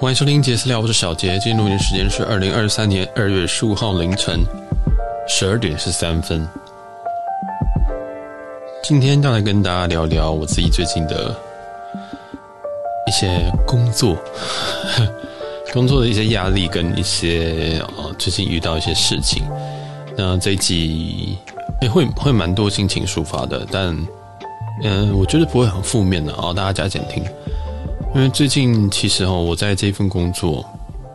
欢迎收听杰私聊，我是小杰。今天录音时间是二零二三年二月十五号凌晨十二点十三分。今天要来跟大家聊聊我自己最近的一些工作，工作的一些压力跟一些呃最近遇到一些事情。那这一集也会会蛮多心情抒发的，但嗯，我觉得不会很负面的啊，大家加减听。因为最近其实哦，我在这份工作，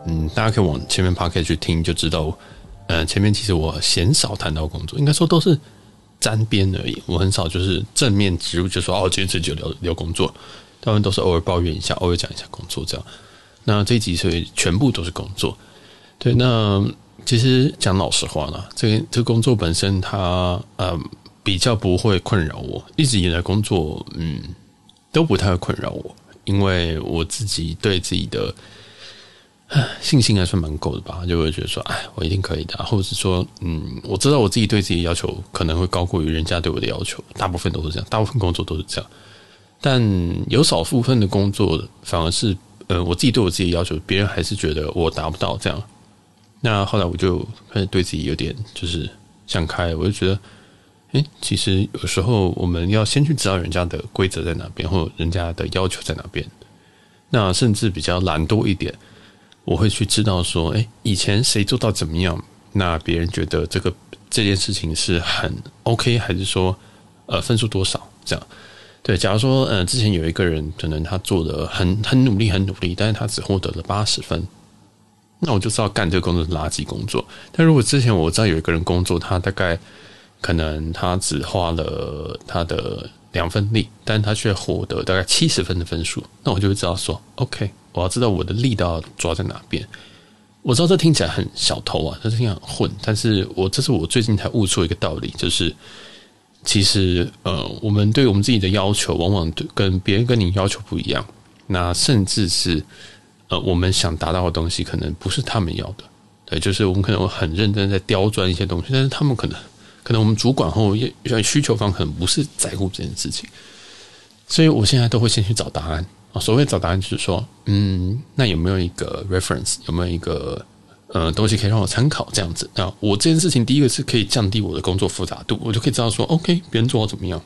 嗯，大家可以往前面趴开去听，就知道，呃，前面其实我鲜少谈到工作，应该说都是沾边而已。我很少就是正面植入，就说哦，今天就聊聊工作，他们都是偶尔抱怨一下，偶尔讲一下工作这样。那这一集所以全部都是工作。对，那其实讲老实话啦，这个这个工作本身它呃比较不会困扰我，一直以来工作嗯都不太会困扰我。因为我自己对自己的信心还算蛮够的吧，就会觉得说，哎，我一定可以的，或者是说，嗯，我知道我自己对自己要求可能会高过于人家对我的要求，大部分都是这样，大部分工作都是这样，但有少部分的工作反而是，呃，我自己对我自己要求，别人还是觉得我达不到这样，那后来我就开始对自己有点就是想开，我就觉得。诶，其实有时候我们要先去知道人家的规则在哪边，或者人家的要求在哪边。那甚至比较懒惰一点，我会去知道说，诶，以前谁做到怎么样？那别人觉得这个这件事情是很 OK，还是说，呃，分数多少？这样。对，假如说，呃，之前有一个人可能他做的很很努力，很努力，但是他只获得了八十分，那我就知道干这个工作是垃圾工作。但如果之前我知道有一个人工作，他大概。可能他只花了他的两分力，但他却获得大概七十分的分数，那我就会知道说，OK，我要知道我的力道抓在哪边。我知道这听起来很小偷啊，这听起来很混，但是我这是我最近才悟出一个道理，就是其实呃，我们对我们自己的要求，往往跟别人跟你要求不一样，那甚至是呃，我们想达到的东西，可能不是他们要的。对，就是我们可能会很认真在刁钻一些东西，但是他们可能。可能我们主管或需求方可能不是在乎这件事情，所以我现在都会先去找答案啊。所谓找答案就是说，嗯，那有没有一个 reference，有没有一个呃东西可以让我参考这样子？那我这件事情第一个是可以降低我的工作复杂度，我就可以知道说，OK，别人做我怎么样？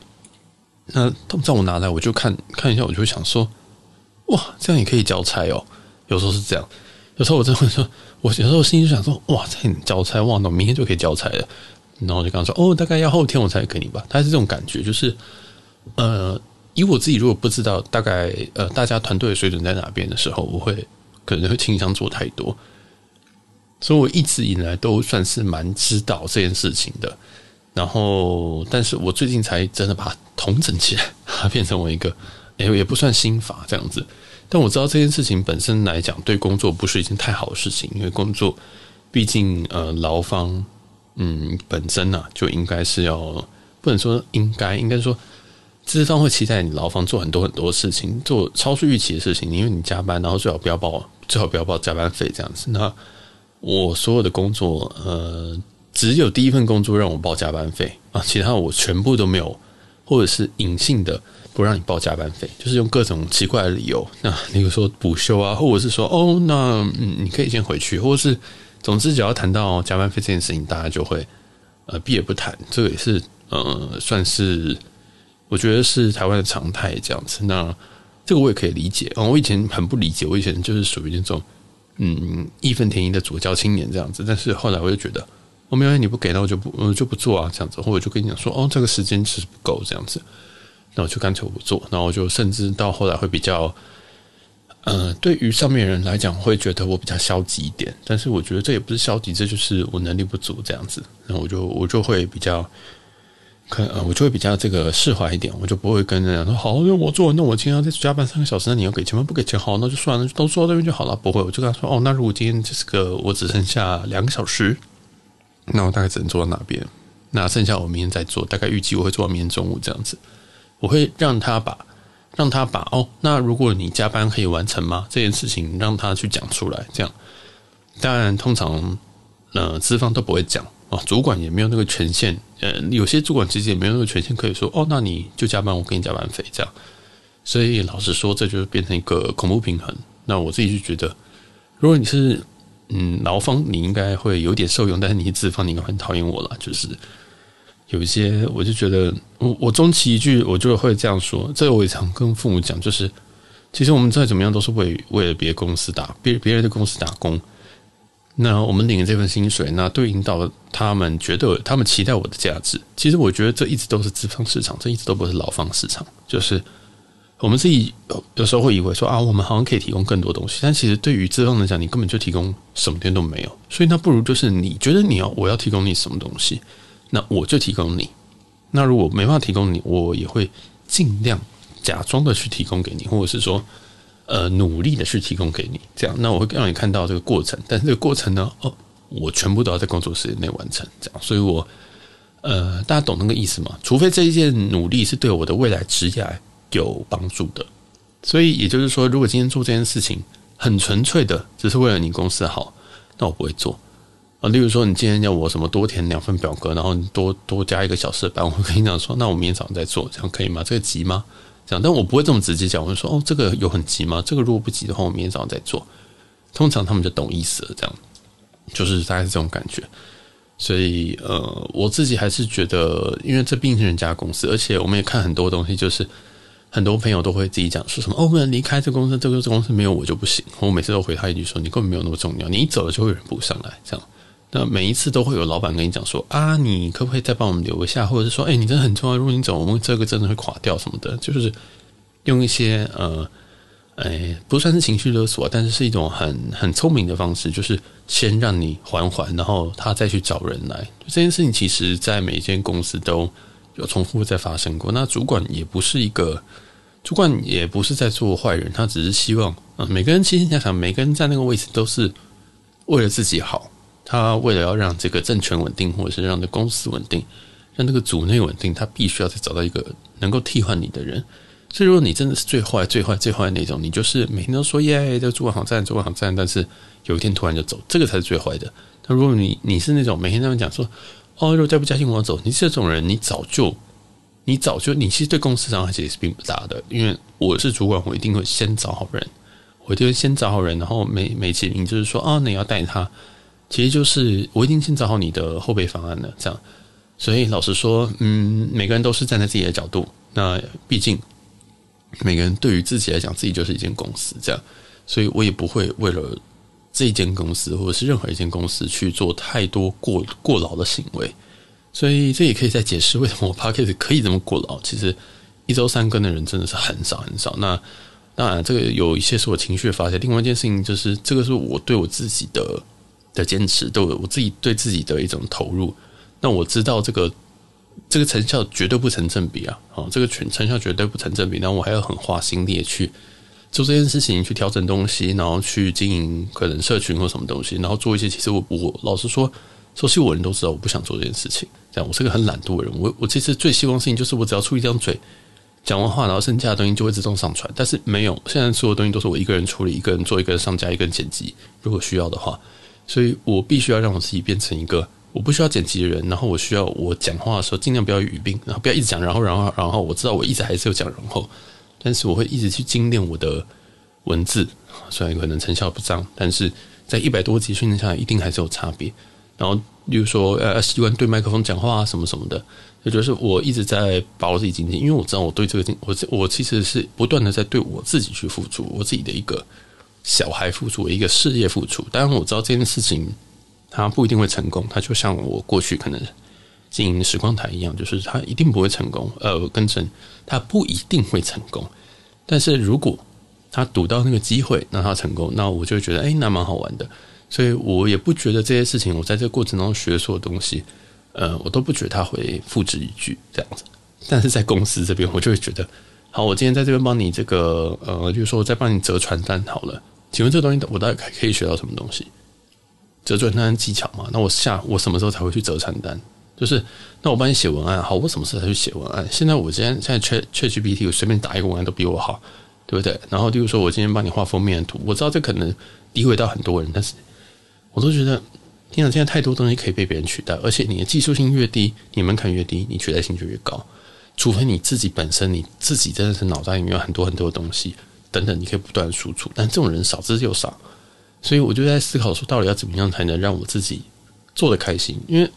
那他们叫我拿来，我就看看一下，我就会想说，哇，这样也可以交差哦。有时候是这样，有时候我真的会说，我有时候心里就想说，哇，这样交差，哇，那我明天就可以交差了。然后我就刚说哦，大概要后天我才给你吧。他是这种感觉，就是呃，以我自己如果不知道大概呃大家团队的水准在哪边的时候，我会可能会倾向做太多。所以我一直以来都算是蛮知道这件事情的。然后，但是我最近才真的把它统整起来，变成我一个哎也不算心法这样子。但我知道这件事情本身来讲，对工作不是一件太好的事情，因为工作毕竟呃劳方。嗯，本身呢、啊、就应该是要不能说应该，应该说资方会期待你劳方做很多很多事情，做超出预期的事情，因为你加班，然后最好不要报，最好不要报加班费这样子。那我所有的工作，呃，只有第一份工作让我报加班费啊，其他我全部都没有，或者是隐性的不让你报加班费，就是用各种奇怪的理由，那比如说补休啊，或者是说哦，那，你可以先回去，或者是。总之，只要谈到加班费这件事情，大家就会呃避而不谈。这个也是呃算是我觉得是台湾的常态这样子。那这个我也可以理解啊。我以前很不理解，我以前就是属于那种嗯义愤填膺的左教青年这样子。但是后来我就觉得，哦没有你不给，那我就不我就不做啊这样子。或者就跟你讲说，哦，这个时间其实不够这样子，那我就干脆不做。然后我就甚至到后来会比较。呃，对于上面人来讲，会觉得我比较消极一点，但是我觉得这也不是消极，这就是我能力不足这样子。然后我就我就会比较，可呃，我就会比较这个释怀一点，我就不会跟人家说好，那我做，那我今天要再加班三个小时，那你要给钱吗？不给钱，好，那就算了，都做到这边就好了。不会，我就跟他说，哦，那如果今天这个我只剩下两个小时，那我大概只能做到哪边？那剩下我明天再做，大概预计我会做到明天中午这样子。我会让他把。让他把哦，那如果你加班可以完成吗？这件事情让他去讲出来，这样。当然，通常呃资方都不会讲哦，主管也没有那个权限。呃，有些主管其实也没有那个权限可以说哦，那你就加班，我给你加班费这样。所以老实说，这就变成一个恐怖平衡。那我自己就觉得，如果你是嗯劳方，你应该会有点受用，但是你是资方，你应该很讨厌我了。就是有一些，我就觉得我我终其一句，我就会这样说。这个我也常跟父母讲，就是其实我们再怎么样都是为为了别的公司打别别人的公司打工。那我们领了这份薪水，那对应到他们觉得他们期待我的价值。其实我觉得这一直都是资方市场，这一直都不是劳方市场。就是我们自己有时候会以为说啊，我们好像可以提供更多东西，但其实对于资方来讲，你根本就提供什么东西都没有。所以那不如就是你觉得你要我要提供你什么东西，那我就提供你。那如果没办法提供你，我也会尽量假装的去提供给你，或者是说。呃，努力的去提供给你，这样，那我会让你看到这个过程。但是这个过程呢，哦，我全部都要在工作时间内完成，这样。所以我，呃，大家懂那个意思吗？除非这一件努力是对我的未来职业有帮助的。所以也就是说，如果今天做这件事情很纯粹的，只是为了你公司好，那我不会做啊。例如说，你今天要我什么多填两份表格，然后你多多加一个小时的班，我会跟你讲说，那我明天早上再做，这样可以吗？这个急吗？这样，但我不会这么直接讲。我就说，哦，这个有很急吗？这个如果不急的话，我明天早上再做。通常他们就懂意思了。这样，就是大概是这种感觉。所以，呃，我自己还是觉得，因为这毕竟是人家公司，而且我们也看很多东西，就是很多朋友都会自己讲说什么，哦，不能离开这公司，这个公司没有我就不行。我每次都回他一句说，你根本没有那么重要，你一走了就会有人补上来。这样。那每一次都会有老板跟你讲说啊，你可不可以再帮我们留一下？或者是说，哎，你真的很重要，如果你走，我们这个真的会垮掉什么的。就是用一些呃，哎，不算是情绪勒索，但是是一种很很聪明的方式，就是先让你缓缓，然后他再去找人来。这件事情，其实在每一间公司都有重复在发生过。那主管也不是一个主管，也不是在做坏人，他只是希望啊，每个人其实想想，每个人在那个位置都是为了自己好。他为了要让这个政权稳定，或者是让这公司稳定，让这个组内稳定，他必须要再找到一个能够替换你的人。所以，如果你真的是最坏、最坏、最坏的那种，你就是每天都说耶，这主管好赞，主管好赞，但是有一天突然就走，这个才是最坏的。那如果你你是那种每天在那讲说哦，如果再不加薪我要走，你这种人，你早就你早就你其实对公司伤害其实是并不大的。因为我是主管，我一定会先找好人，我就会先找好人，然后每每期你就是说啊，你要带他。其实就是我已经先找好你的后备方案了，这样。所以老实说，嗯，每个人都是站在自己的角度。那毕竟每个人对于自己来讲，自己就是一间公司，这样。所以我也不会为了这一间公司或者是任何一间公司去做太多过过劳的行为。所以这也可以再解释为什么我 Podcast 可以这么过劳。其实一周三更的人真的是很少很少。那当然，这个有一些是我情绪发泄。另外一件事情就是，这个是我对我自己的。的坚持，对我自己对自己的一种投入。那我知道这个这个成效绝对不成正比啊！啊，这个成成效绝对不成正比。那我还要很花心力去做这件事情，去调整东西，然后去经营可能社群或什么东西，然后做一些。其实我我老实说，熟悉我的人都知道，我不想做这件事情。这样，我是个很懒惰的人。我我其实最希望的事情就是，我只要出一张嘴，讲完话，然后剩下的东西就会自动上传。但是没有，现在所有东西都是我一个人处理，一个人做，一个人上架，一个人剪辑。如果需要的话。所以我必须要让我自己变成一个我不需要剪辑的人，然后我需要我讲话的时候尽量不要语病，然后不要一直讲，然后然后然后我知道我一直还是有讲然后，但是我会一直去精炼我的文字，虽然可能成效不彰，但是在一百多集训练下来一定还是有差别。然后例如说呃习惯对麦克风讲话啊什么什么的，也就是我一直在把我自己精进，因为我知道我对这个我我其实是不断的在对我自己去付出，我自己的一个。小孩付出，一个事业付出，当然我知道这件事情它不一定会成功，它就像我过去可能经营时光台一样，就是它一定不会成功。呃，跟着它不一定会成功，但是如果他赌到那个机会让他成功，那我就觉得哎，那蛮好玩的。所以我也不觉得这些事情，我在这个过程中学所有东西，呃，我都不觉得他会付之一炬这样子。但是在公司这边，我就会觉得，好，我今天在这边帮你这个，呃，就是说我再帮你折传单好了。请问这个东西我大概可以学到什么东西？折传单技巧嘛？那我下我什么时候才会去折传单？就是那我帮你写文案，好，我什么时候才去写文案？现在我今天现在 Chat ChatGPT，我随便打一个文案都比我好，对不对？然后，例如说我今天帮你画封面图，我知道这可能诋毁到很多人，但是我都觉得，天啊，现在太多东西可以被别人取代，而且你的技术性越低，你门槛越低，你取代性就越高。除非你自己本身你自己真的是脑袋里面有很多很多的东西。等等，你可以不断输出，但这种人少之又少，所以我就在思考说，到底要怎么样才能让我自己做得开心？因为，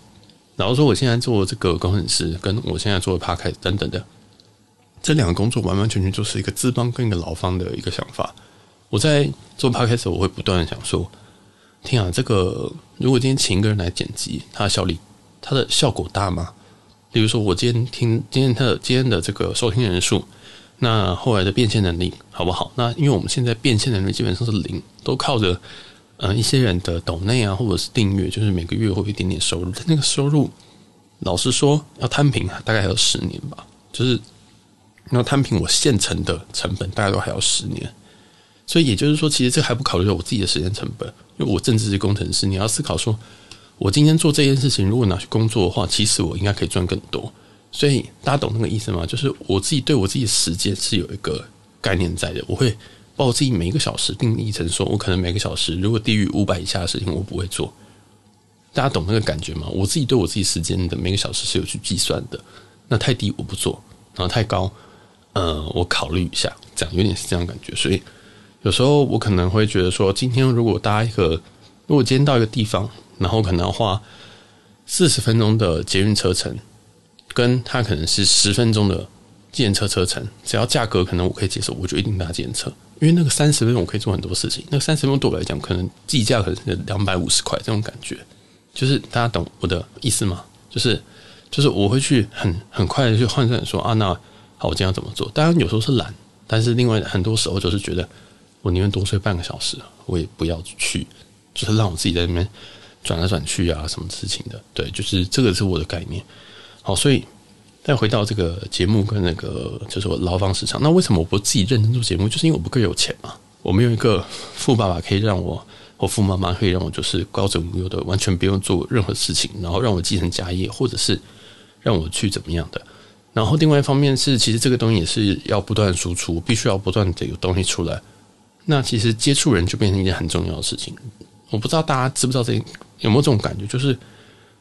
然后说我现在做这个工程师，跟我现在做的 Podcast 等等的，这两个工作完完全全就是一个资方跟一个劳方的一个想法。我在做 Podcast，我会不断的想说，天啊，这个如果今天请一个人来剪辑，他的效率，他的效果大吗？比如说，我今天听今天的今天的这个收听人数。那后来的变现能力好不好？那因为我们现在变现能力基本上是零，都靠着呃一些人的抖内啊，或者是订阅，就是每个月会有一点点收入。但那个收入，老实说要摊平，大概还要十年吧。就是要摊平我现成的成本，大概都还要十年。所以也就是说，其实这还不考虑我自己的时间成本，因为我正职是工程师，你要思考说，我今天做这件事情，如果拿去工作的话，其实我应该可以赚更多。所以大家懂那个意思吗？就是我自己对我自己的时间是有一个概念在的。我会把我自己每一个小时定义成说，我可能每个小时如果低于五百以下的事情，我不会做。大家懂那个感觉吗？我自己对我自己时间的每个小时是有去计算的。那太低我不做，然后太高，呃，我考虑一下，这样有点是这样感觉。所以有时候我可能会觉得说，今天如果搭一个，如果今天到一个地方，然后可能要花四十分钟的捷运车程。跟他可能是十分钟的计程车车程，只要价格可能我可以接受，我就一定搭计程车，因为那个三十分钟我可以做很多事情。那三十分钟对我来讲，可能计价可能是两百五十块这种感觉，就是大家懂我的意思吗？就是就是我会去很很快的去换算说啊，那好，我今天要怎么做？当然有时候是懒，但是另外很多时候就是觉得我宁愿多睡半个小时，我也不要去，就是让我自己在那边转来转去啊，什么事情的。对，就是这个是我的概念。好，所以再回到这个节目跟那个就是我劳方市场，那为什么我不自己认真做节目？就是因为我不够有钱嘛，我没有一个富爸爸可以让我或富妈妈可以让我就是高枕无忧的，完全不用做任何事情，然后让我继承家业，或者是让我去怎么样的。然后另外一方面是，其实这个东西也是要不断输出，必须要不断的有东西出来。那其实接触人就变成一件很重要的事情。我不知道大家知不知道这有没有这种感觉，就是。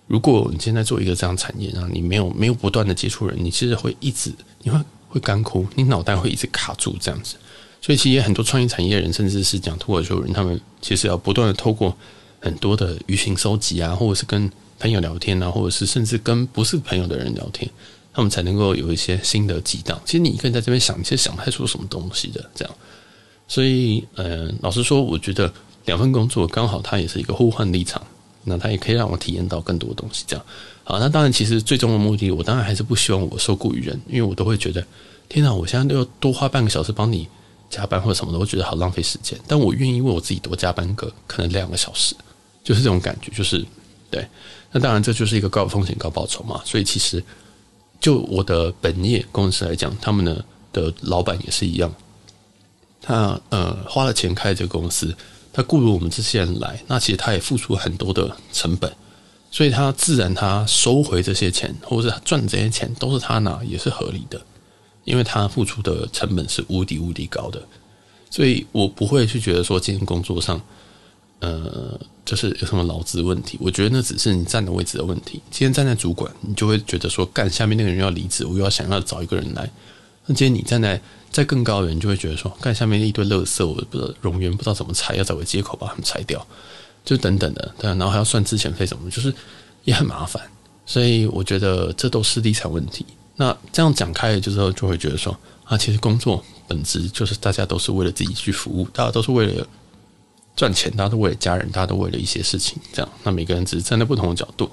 如果你现在做一个这样产业，然后你没有没有不断的接触人，你其实会一直你会会干枯，你脑袋会一直卡住这样子。所以其实很多创意产业人，甚至是讲脱口秀人，他们其实要不断的透过很多的舆情收集啊，或者是跟朋友聊天啊，或者是甚至跟不是朋友的人聊天，他们才能够有一些新的激荡。其实你一个人在这边想，其实想不太出什么东西的这样。所以，呃，老实说，我觉得两份工作刚好它也是一个互换立场。那他也可以让我体验到更多东西，这样好。那当然，其实最终的目的，我当然还是不希望我受雇于人，因为我都会觉得，天哪，我现在都要多花半个小时帮你加班或者什么的，我觉得好浪费时间。但我愿意为我自己多加班个可能两个小时，就是这种感觉，就是对。那当然，这就是一个高风险高报酬嘛。所以其实就我的本业公司来讲，他们的的老板也是一样，他呃花了钱开这个公司。他雇佣我们这些人来，那其实他也付出很多的成本，所以他自然他收回这些钱，或者是赚这些钱都是他拿，也是合理的，因为他付出的成本是无敌无敌高的，所以我不会去觉得说今天工作上，呃，就是有什么劳资问题，我觉得那只是你站的位置的问题。今天站在主管，你就会觉得说，干下面那个人要离职，我又要想要找一个人来。那今天你站在。在更高的人就会觉得说，看下面一堆垃圾，我不知道冗员不知道怎么裁，要找个接口把他们裁掉，就等等的，对，然后还要算之前费什么，就是也很麻烦。所以我觉得这都是地产问题。那这样讲开了之后，就会觉得说啊，其实工作本质就是大家都是为了自己去服务，大家都是为了赚钱，大家都为了家人，大家都为了一些事情，这样。那每个人只是站在不同的角度，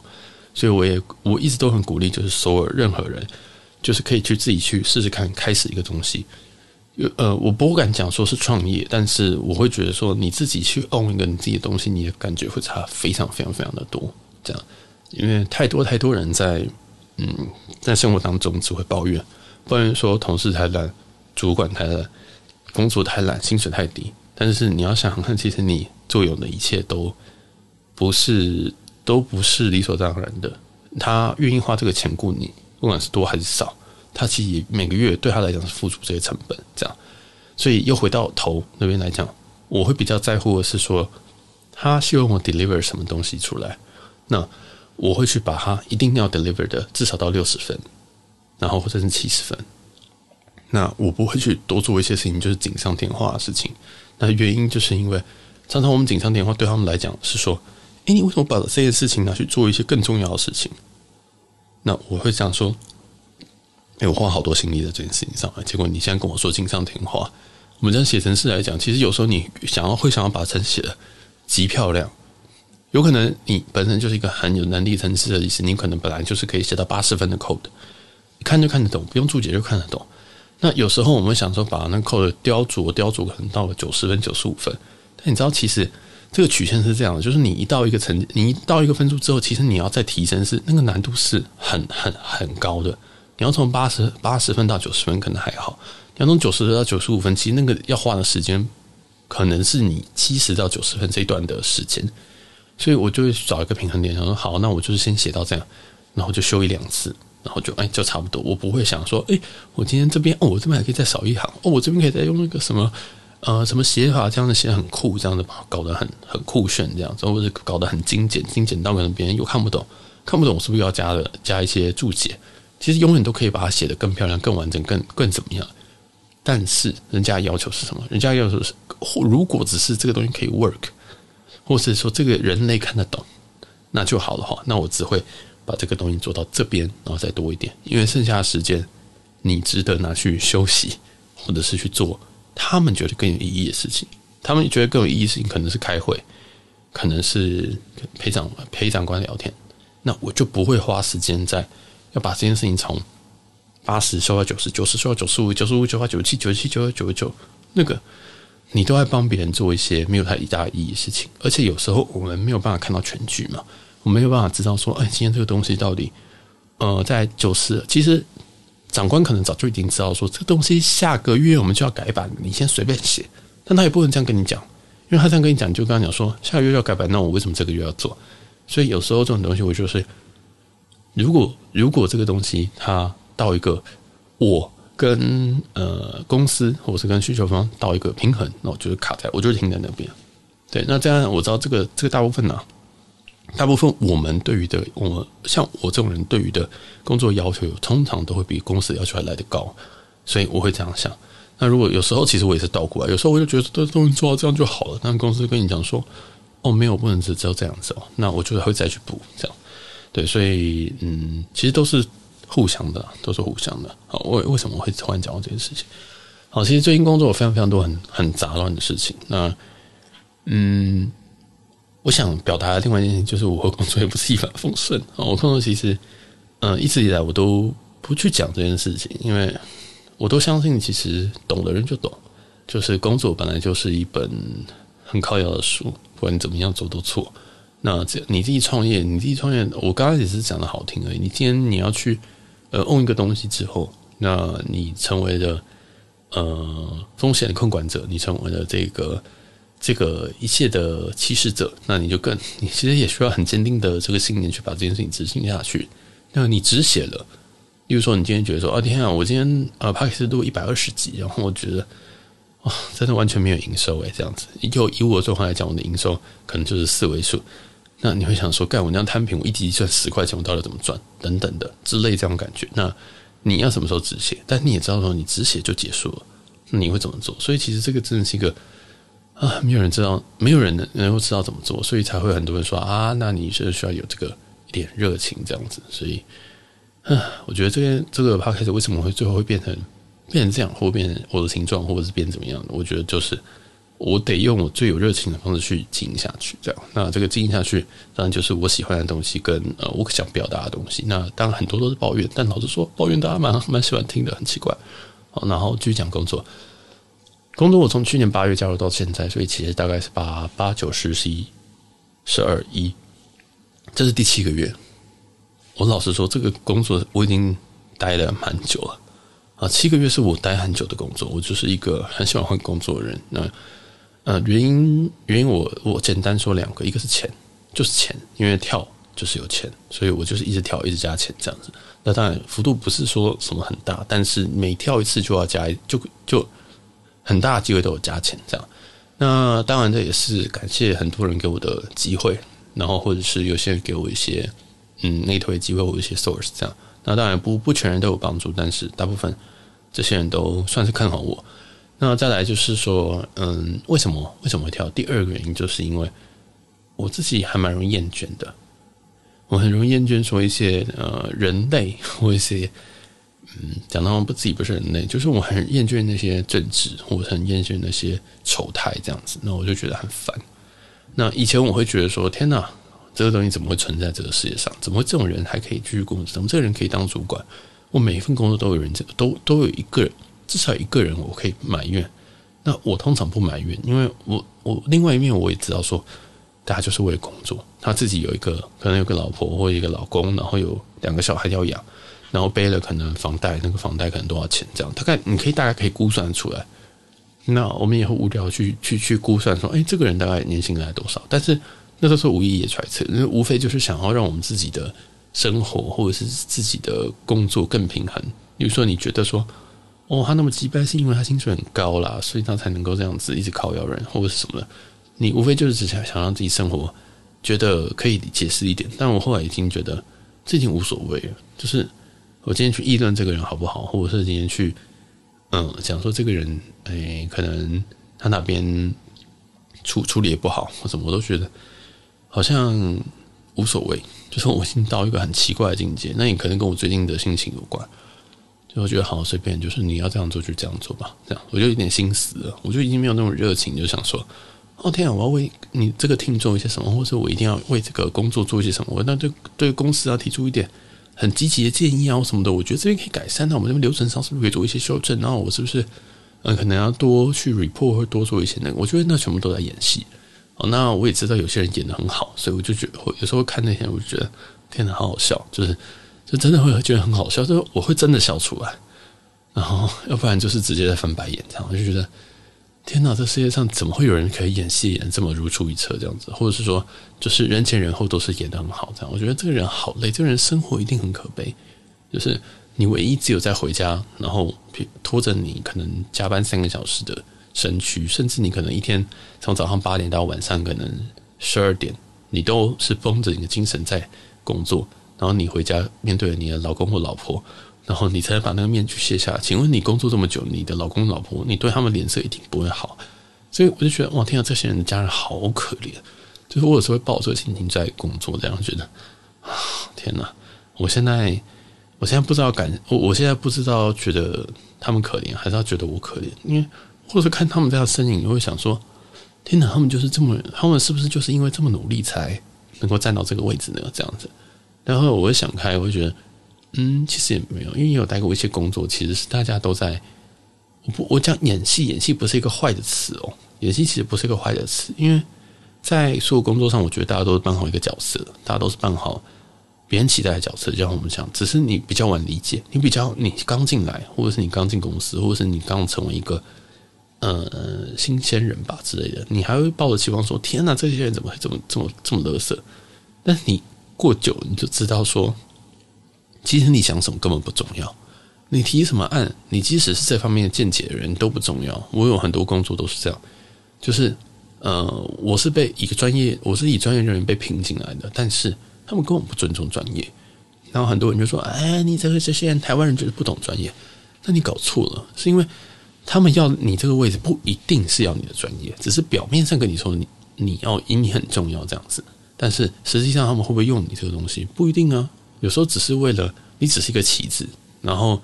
所以我也我一直都很鼓励，就是所有任何人，就是可以去自己去试试看，开始一个东西。呃，我不敢讲说是创业，但是我会觉得说你自己去 own 一个你自己的东西，你的感觉会差非常非常非常的多。这样，因为太多太多人在嗯，在生活当中只会抱怨，抱怨说同事太烂，主管太烂，工作太烂，薪水太低。但是你要想看，其实你做有的一切都不是都不是理所当然的。他愿意花这个钱雇你，不管是多还是少。他其实每个月对他来讲是付出这些成本，这样，所以又回到头那边来讲，我会比较在乎的是说，他希望我 deliver 什么东西出来，那我会去把他一定要 deliver 的至少到六十分，然后或者是七十分，那我不会去多做一些事情，就是锦上添花的事情。那原因就是因为常常我们锦上添花对他们来讲是说，哎，你为什么把这件事情拿去做一些更重要的事情？那我会这样说，哎，我花好多心力在这件事情上，结果你现在跟我说锦上添花。我们这样写程式来讲，其实有时候你想要会想要把程式写得极漂亮，有可能你本身就是一个很有能力程式的意思，你可能本来就是可以写到八十分的 code，看就看得懂，不用注解就看得懂。那有时候我们想说把那 code 雕琢雕琢，可能到了九十分、九十五分，但你知道其实这个曲线是这样的，就是你一到一个成，你一到一个分数之后，其实你要再提升是那个难度是很很很高的。你要从八十八十分到九十分可能还好。你要从九十到九十五分，其实那个要花的时间，可能是你七十到九十分这一段的时间，所以我就会找一个平衡点，想说好，那我就是先写到这样，然后就修一两次，然后就哎就差不多，我不会想说哎，我今天这边哦，我这边还可以再少一行哦，我这边可以再用那个什么呃什么写法，这样子写很酷，这样子搞得很很酷炫这样子，或者搞得很精简，精简到可能别人又看不懂，看不懂我是不是要加的加一些注解？其实永远都可以把它写得更漂亮、更完整、更更怎么样。但是人家要求是什么？人家要求是，如果只是这个东西可以 work，或是说这个人类看得懂，那就好的话，那我只会把这个东西做到这边，然后再多一点，因为剩下的时间你值得拿去休息，或者是去做他们觉得更有意义的事情。他们觉得更有意义的事情，可能是开会，可能是陪长陪长官聊天，那我就不会花时间在要把这件事情从。八十修到九十，九十修到九十五，九十五修到九十七，九十七修到九十九，那个你都在帮别人做一些没有太大意义的事情，而且有时候我们没有办法看到全局嘛，我们没有办法知道说，哎，今天这个东西到底，呃，在九十，其实长官可能早就已经知道说，这个东西下个月我们就要改版，你先随便写，但他也不能这样跟你讲，因为他这样跟你讲，就跟他讲说，下个月要改版，那我为什么这个月要做？所以有时候这种东西，我就是，如果如果这个东西它。到一个我跟呃公司或者是跟需求方到一个平衡，那我就是卡在，我就是停在那边。对，那这样我知道这个这个大部分呢、啊，大部分我们对于的我们像我这种人对于的工作要求，通常都会比公司要求还来得高，所以我会这样想。那如果有时候其实我也是倒过来，有时候我就觉得这东西做到这样就好了，但公司跟你讲说哦没有，不能只只有这样子哦，那我就会再去补这样。对，所以嗯，其实都是。互相的都是互相的。好，为为什么会突然讲到这件事情？好，其实最近工作有非常非常多很很杂乱的事情。那嗯，我想表达另外一件事情就是，我工作也不是一帆风顺。我工作其实嗯、一直以来我都不去讲这件事情，因为我都相信，其实懂的人就懂。就是工作本来就是一本很靠要的书，不管你怎么样做都错。那这你自己创业，你自己创业，我刚开始是讲的好听而已。你今天你要去。呃，own 一个东西之后，那你成为了呃风险的控管者，你成为了这个这个一切的起始者，那你就更你其实也需要很坚定的这个信念去把这件事情执行下去。那你只写了，例如说你今天觉得说啊天啊，我今天呃 Podcast 录一百二十集，然后我觉得哇，真的完全没有营收诶，这样子，就以我的状况来讲，我的营收可能就是四位数。那你会想说，干我那样摊平，我一集赚十块钱，我到底怎么赚？等等的之类这种感觉。那你要什么时候止血？但你也知道说，你止血就结束了，那你会怎么做？所以其实这个真的是一个 啊，没有人知道，没有人能能够知道怎么做，所以才会很多人说啊，那你是需要有这个一点热情这样子。所以，啊，我觉得这个这个 p 开始为什么会最后会变成变成这样，或变成我的形状，或者是变怎么样的？我觉得就是。我得用我最有热情的方式去经营下去，这样。那这个经营下去，当然就是我喜欢的东西跟呃我想表达的东西。那当然很多都是抱怨，但老实说，抱怨大家蛮蛮喜欢听的，很奇怪。好，然后继续讲工作。工作我从去年八月加入到现在，所以其实大概是八八九十十一十二一，这是第七个月。我老实说，这个工作我已经待了蛮久了啊，七个月是我待很久的工作。我就是一个很喜欢换工作的人。那呃，原因原因我我简单说两个，一个是钱，就是钱，因为跳就是有钱，所以我就是一直跳，一直加钱这样子。那当然幅度不是说什么很大，但是每跳一次就要加，就就很大的机会都有加钱这样。那当然这也是感谢很多人给我的机会，然后或者是有些人给我一些嗯内推机会，或者一些 source 这样。那当然不不全人都有帮助，但是大部分这些人都算是看好我。那再来就是说，嗯，为什么为什么会跳？第二个原因就是因为我自己还蛮容易厌倦的，我很容易厌倦说一些呃人类或一些嗯讲到不自己不是人类，就是我很厌倦那些政治，我很厌倦那些丑态这样子，那我就觉得很烦。那以前我会觉得说，天哪，这个东西怎么会存在这个世界上？怎么会这种人还可以继续工作？怎么这个人可以当主管？我每一份工作都有人，这都都有一个人，至少一个人我可以埋怨。那我通常不埋怨，因为我我另外一面我也知道说，大家就是为了工作，他自己有一个可能有个老婆或一个老公，然后有两个小孩要养，然后背了可能房贷，那个房贷可能多少钱？这样大概你可以大概可以估算出来。那我们也会无聊去去去估算说，哎，这个人大概年薪大概多少？但是那都是无意义的揣测，因为无非就是想要让我们自己的生活或者是自己的工作更平衡。比如说，你觉得说，哦，他那么急掰，是因为他薪水很高啦，所以他才能够这样子一直靠要人或者是什么的。你无非就是只想想让自己生活觉得可以解释一点。但我后来已经觉得这已经无所谓了，就是我今天去议论这个人好不好，或者是今天去。嗯，讲说这个人，哎，可能他哪边处处理也不好，或什么，我都觉得好像无所谓。就是我已经到一个很奇怪的境界，那也可能跟我最近的心情有关。就我觉得好随便，就是你要这样做就这样做吧。这样我就有点心死了，我就已经没有那种热情，就想说，哦天啊，我要为你这个听众一些什么，或者我一定要为这个工作做一些什么，我那对对公司要提出一点。很积极的建议啊，什么的，我觉得这边可以改善。那我们这边流程上是不是可以做一些修正？然后我是不是嗯，可能要多去 report 或多做一些那个？我觉得那全部都在演戏。哦，那我也知道有些人演得很好，所以我就觉得，我有时候看那些，我就觉得天哪，好好笑，就是就真的会觉得很好笑，就我会真的笑出来。然后要不然就是直接在翻白眼，这样我就觉得。天哪，这世界上怎么会有人可以演戏演这么如出一辙这样子？或者是说，就是人前人后都是演得很好这样？我觉得这个人好累，这个人生活一定很可悲。就是你唯一只有在回家，然后拖着你可能加班三个小时的身躯，甚至你可能一天从早上八点到晚上可能十二点，你都是绷着你的精神在工作，然后你回家面对你的老公或老婆。然后你才把那个面具卸下。请问你工作这么久，你的老公老婆，你对他们脸色一定不会好。所以我就觉得，哇，天啊，这些人的家人好可怜。就是我有时候会抱着心情在工作，这样觉得啊，天哪！我现在，我现在不知道感，我我现在不知道觉得他们可怜，还是要觉得我可怜？因为或者是看他们这样身影，你会想说，天哪，他们就是这么，他们是不是就是因为这么努力才能够站到这个位置呢？这样子。然后我会想开，我会觉得。嗯，其实也没有，因为也有带过一些工作，其实是大家都在。我不，我讲演戏，演戏不是一个坏的词哦，演戏其实不是一个坏的词，因为在所有工作上，我觉得大家都是扮好一个角色，大家都是扮好别人期待的角色，就像我们讲，只是你比较晚理解，你比较你刚进来，或者是你刚进公司，或者是你刚成为一个呃新鲜人吧之类的，你还会抱着期望说：天哪，这些人怎么会这么这么这么垃圾？但你过久，你就知道说。其实你想什么根本不重要，你提什么案，你即使是这方面的见解的人都不重要。我有很多工作都是这样，就是呃，我是被一个专业，我是以专业人员被聘进来的，但是他们根本不尊重专业。然后很多人就说：“哎，你这个这些人台湾人就是不懂专业。”那你搞错了，是因为他们要你这个位置不一定是要你的专业，只是表面上跟你说你你要你很重要这样子，但是实际上他们会不会用你这个东西不一定啊。有时候只是为了你只是一个棋子，然后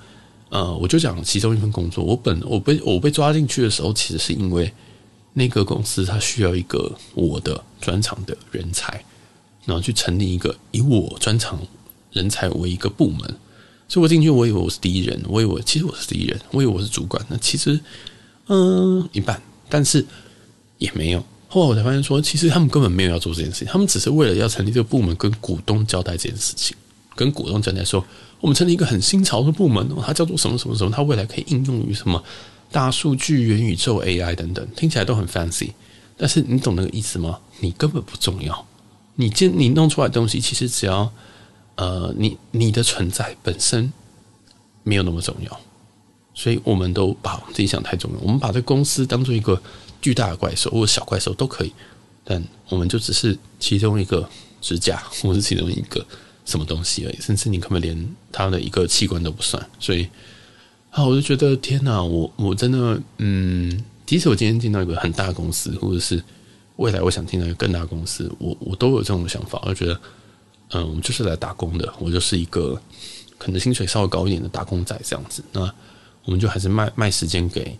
呃，我就讲其中一份工作，我本我被我被抓进去的时候，其实是因为那个公司它需要一个我的专长的人才，然后去成立一个以我专长人才为一个部门，所以我进去，我以为我是第一人，我以为其实我是第一人，我以为我是主管，那其实嗯、一半，但是也没有。后来我才发现说，其实他们根本没有要做这件事情，他们只是为了要成立这个部门，跟股东交代这件事情。跟股东交代说，我们成立一个很新潮的部门，它叫做什么什么什么，它未来可以应用于什么大数据、元宇宙、AI 等等，听起来都很 fancy。但是你懂那个意思吗？你根本不重要。你建你弄出来的东西，其实只要呃，你你的存在本身没有那么重要。所以我们都把自己想太重要，我们把这公司当做一个巨大的怪兽或者小怪兽都可以，但我们就只是其中一个支架，或是其中一个。什么东西而已，甚至你根本连他的一个器官都不算，所以啊，我就觉得天哪，我我真的，嗯，即使我今天进到一个很大的公司，或者是未来我想进到一个更大公司，我我都有这种想法，我觉得，嗯，我就是来打工的，我就是一个可能薪水稍微高一点的打工仔这样子。那我们就还是卖卖时间给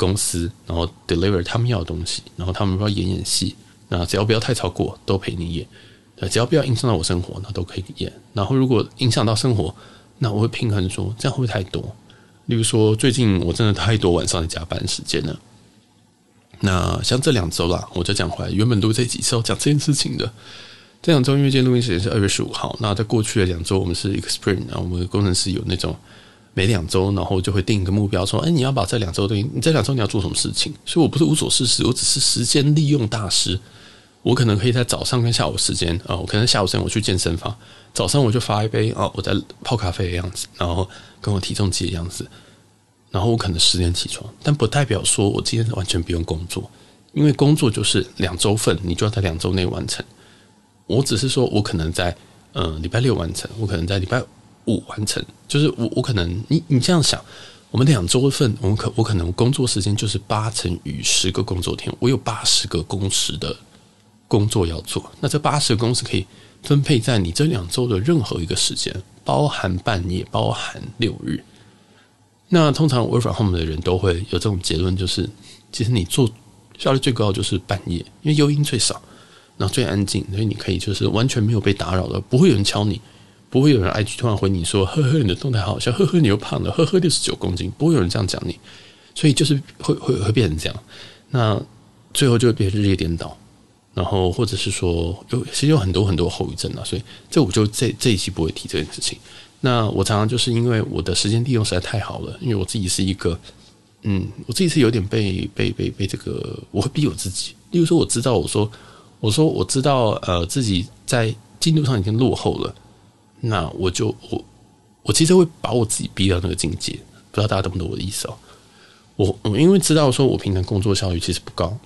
公司，然后 deliver 他们要的东西，然后他们要演演戏，那只要不要太超过，都陪你演。只要不要影响到我生活，那都可以演。然后如果影响到生活，那我会平衡说，这样会不会太多？例如说，最近我真的太多晚上的加班时间了。那像这两周啦，我就讲回来，原本录这几次要讲这件事情的。这两周因为今天录音时间是二月十五号，那在过去的两周，我们是 e x p r i n t 然后我们的工程师有那种每两周，然后就会定一个目标，说，哎，你要把这两周的，你这两周你要做什么事情？所以我不是无所事事，我只是时间利用大师。我可能可以在早上跟下午时间啊，我可能下午时间我去健身房，早上我就发一杯啊，我在泡咖啡的样子，然后跟我体重计的样子，然后我可能十点起床，但不代表说我今天完全不用工作，因为工作就是两周份，你就要在两周内完成。我只是说我可能在嗯、礼拜六完成，我可能在礼拜五完成，就是我我可能你你这样想，我们两周份，我们可我可能工作时间就是八乘以十个工作天，我有八十个工时的。工作要做，那这八十个工时可以分配在你这两周的任何一个时间，包含半夜，包含六日。那通常 work from home 的人都会有这种结论，就是其实你做效率最高就是半夜，因为诱因最少，然后最安静，所以你可以就是完全没有被打扰的，不会有人敲你，不会有人 IG 突然回你说，呵呵，你的动态好好笑，呵呵，你又胖了，呵呵，六十九公斤，不会有人这样讲你，所以就是会会会变成这样，那最后就会变成日夜颠倒。然后，或者是说，有其实有很多很多后遗症啊，所以这我就这这一期不会提这件事情。那我常常就是因为我的时间利用实在太好了，因为我自己是一个，嗯，我自己是有点被被被被这个，我会逼我自己。例如说，我知道我说我说我知道呃自己在进度上已经落后了，那我就我我其实会把我自己逼到那个境界。不知道大家懂不懂我的意思哦？我我因为知道说我平常工作效率其实不高。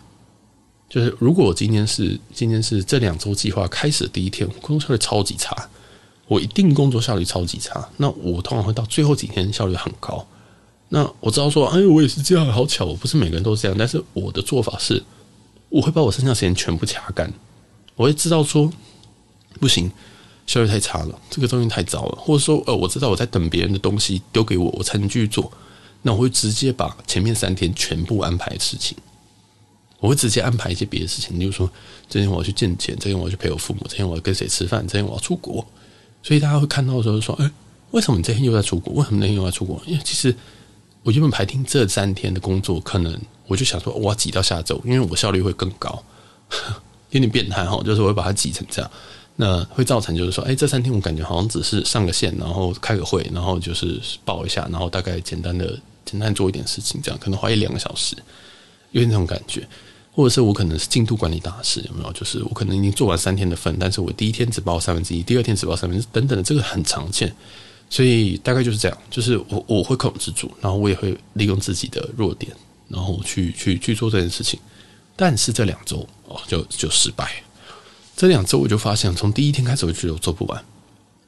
就是如果我今天是今天是这两周计划开始的第一天，工作效率超级差，我一定工作效率超级差。那我通常会到最后几天效率很高。那我知道说，哎，我也是这样，好巧，我不是每个人都这样。但是我的做法是，我会把我剩下时间全部掐干。我会知道说，不行，效率太差了，这个东西太糟了，或者说，呃，我知道我在等别人的东西丢给我，我才能继续做。那我会直接把前面三天全部安排的事情。我会直接安排一些别的事情，例如说，今天我要去见钱，今天我要去陪我父母，今天我要跟谁吃饭，今天我要出国。所以大家会看到的时候说：“哎，为什么你这天又在出国？为什么那天又在出国？”因为其实我原本排定这三天的工作，可能我就想说，我要挤到下周，因为我效率会更高。有点变态哈，就是我会把它挤成这样，那会造成就是说，哎，这三天我感觉好像只是上个线，然后开个会，然后就是报一下，然后大概简单的简单做一点事情，这样可能花一两个小时，有点那种感觉。或者是我可能是进度管理大师，有没有？就是我可能已经做完三天的份，但是我第一天只报三分之一，第二天只报三分之一，等等的，这个很常见。所以大概就是这样，就是我我会控制住，然后我也会利用自己的弱点，然后去去去做这件事情。但是这两周哦，就就失败。这两周我就发现，从第一天开始我就觉得我做不完，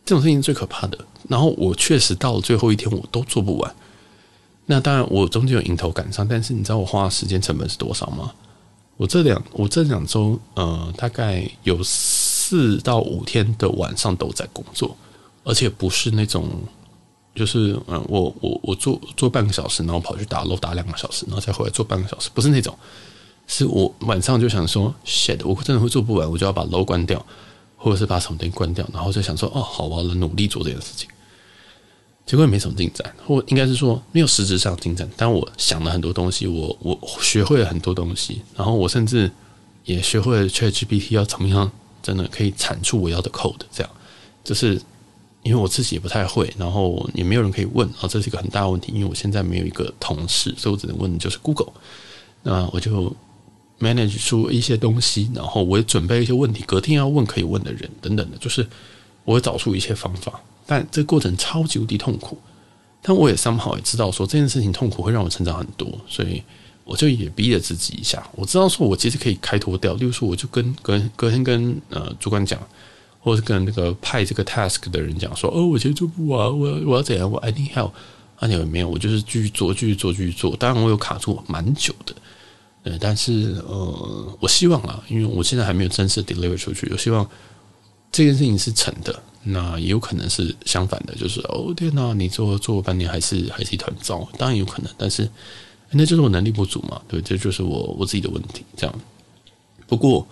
这种事情最可怕的。然后我确实到了最后一天，我都做不完。那当然，我中间有迎头赶上，但是你知道我花的时间成本是多少吗？我这两我这两周，呃，大概有四到五天的晚上都在工作，而且不是那种，就是嗯、我我我做做半个小时，然后跑去打楼打两个小时，然后再回来做半个小时，不是那种，是我晚上就想说，shit，我真的会做不完，我就要把楼关掉，或者是把什么东西关掉，然后就想说，哦，好，我要努力做这件事情。结果也没什么进展，或应该是说没有实质上进展。但我想了很多东西，我我学会了很多东西，然后我甚至也学会了 ChatGPT 要怎么样真的可以产出我要的 code。这样就是因为我自己也不太会，然后也没有人可以问，然后这是一个很大的问题。因为我现在没有一个同事，所以我只能问的就是 Google。那我就 manage 出一些东西，然后我也准备一些问题，隔天要问可以问的人等等的，就是我会找出一些方法。但这个过程超级无敌痛苦，但我也 somehow 也知道说这件事情痛苦会让我成长很多，所以我就也逼了自己一下。我知道说我其实可以开脱掉，例如说我就跟隔隔天跟呃主管讲，或者是跟那个派这个 task 的人讲说，哦，我其实做不完，我要我要怎样，我 I need help，啊，你没有，我就是继续做，继续做，继续做。当然，我有卡住蛮久的，对，但是呃，我希望啊，因为我现在还没有正式 deliver 出去，我希望这件事情是成的。那也有可能是相反的，就是哦天哪，你做做半年还是还是一团糟，当然有可能，但是那就是我能力不足嘛，对，这就是我我自己的问题。这样，不过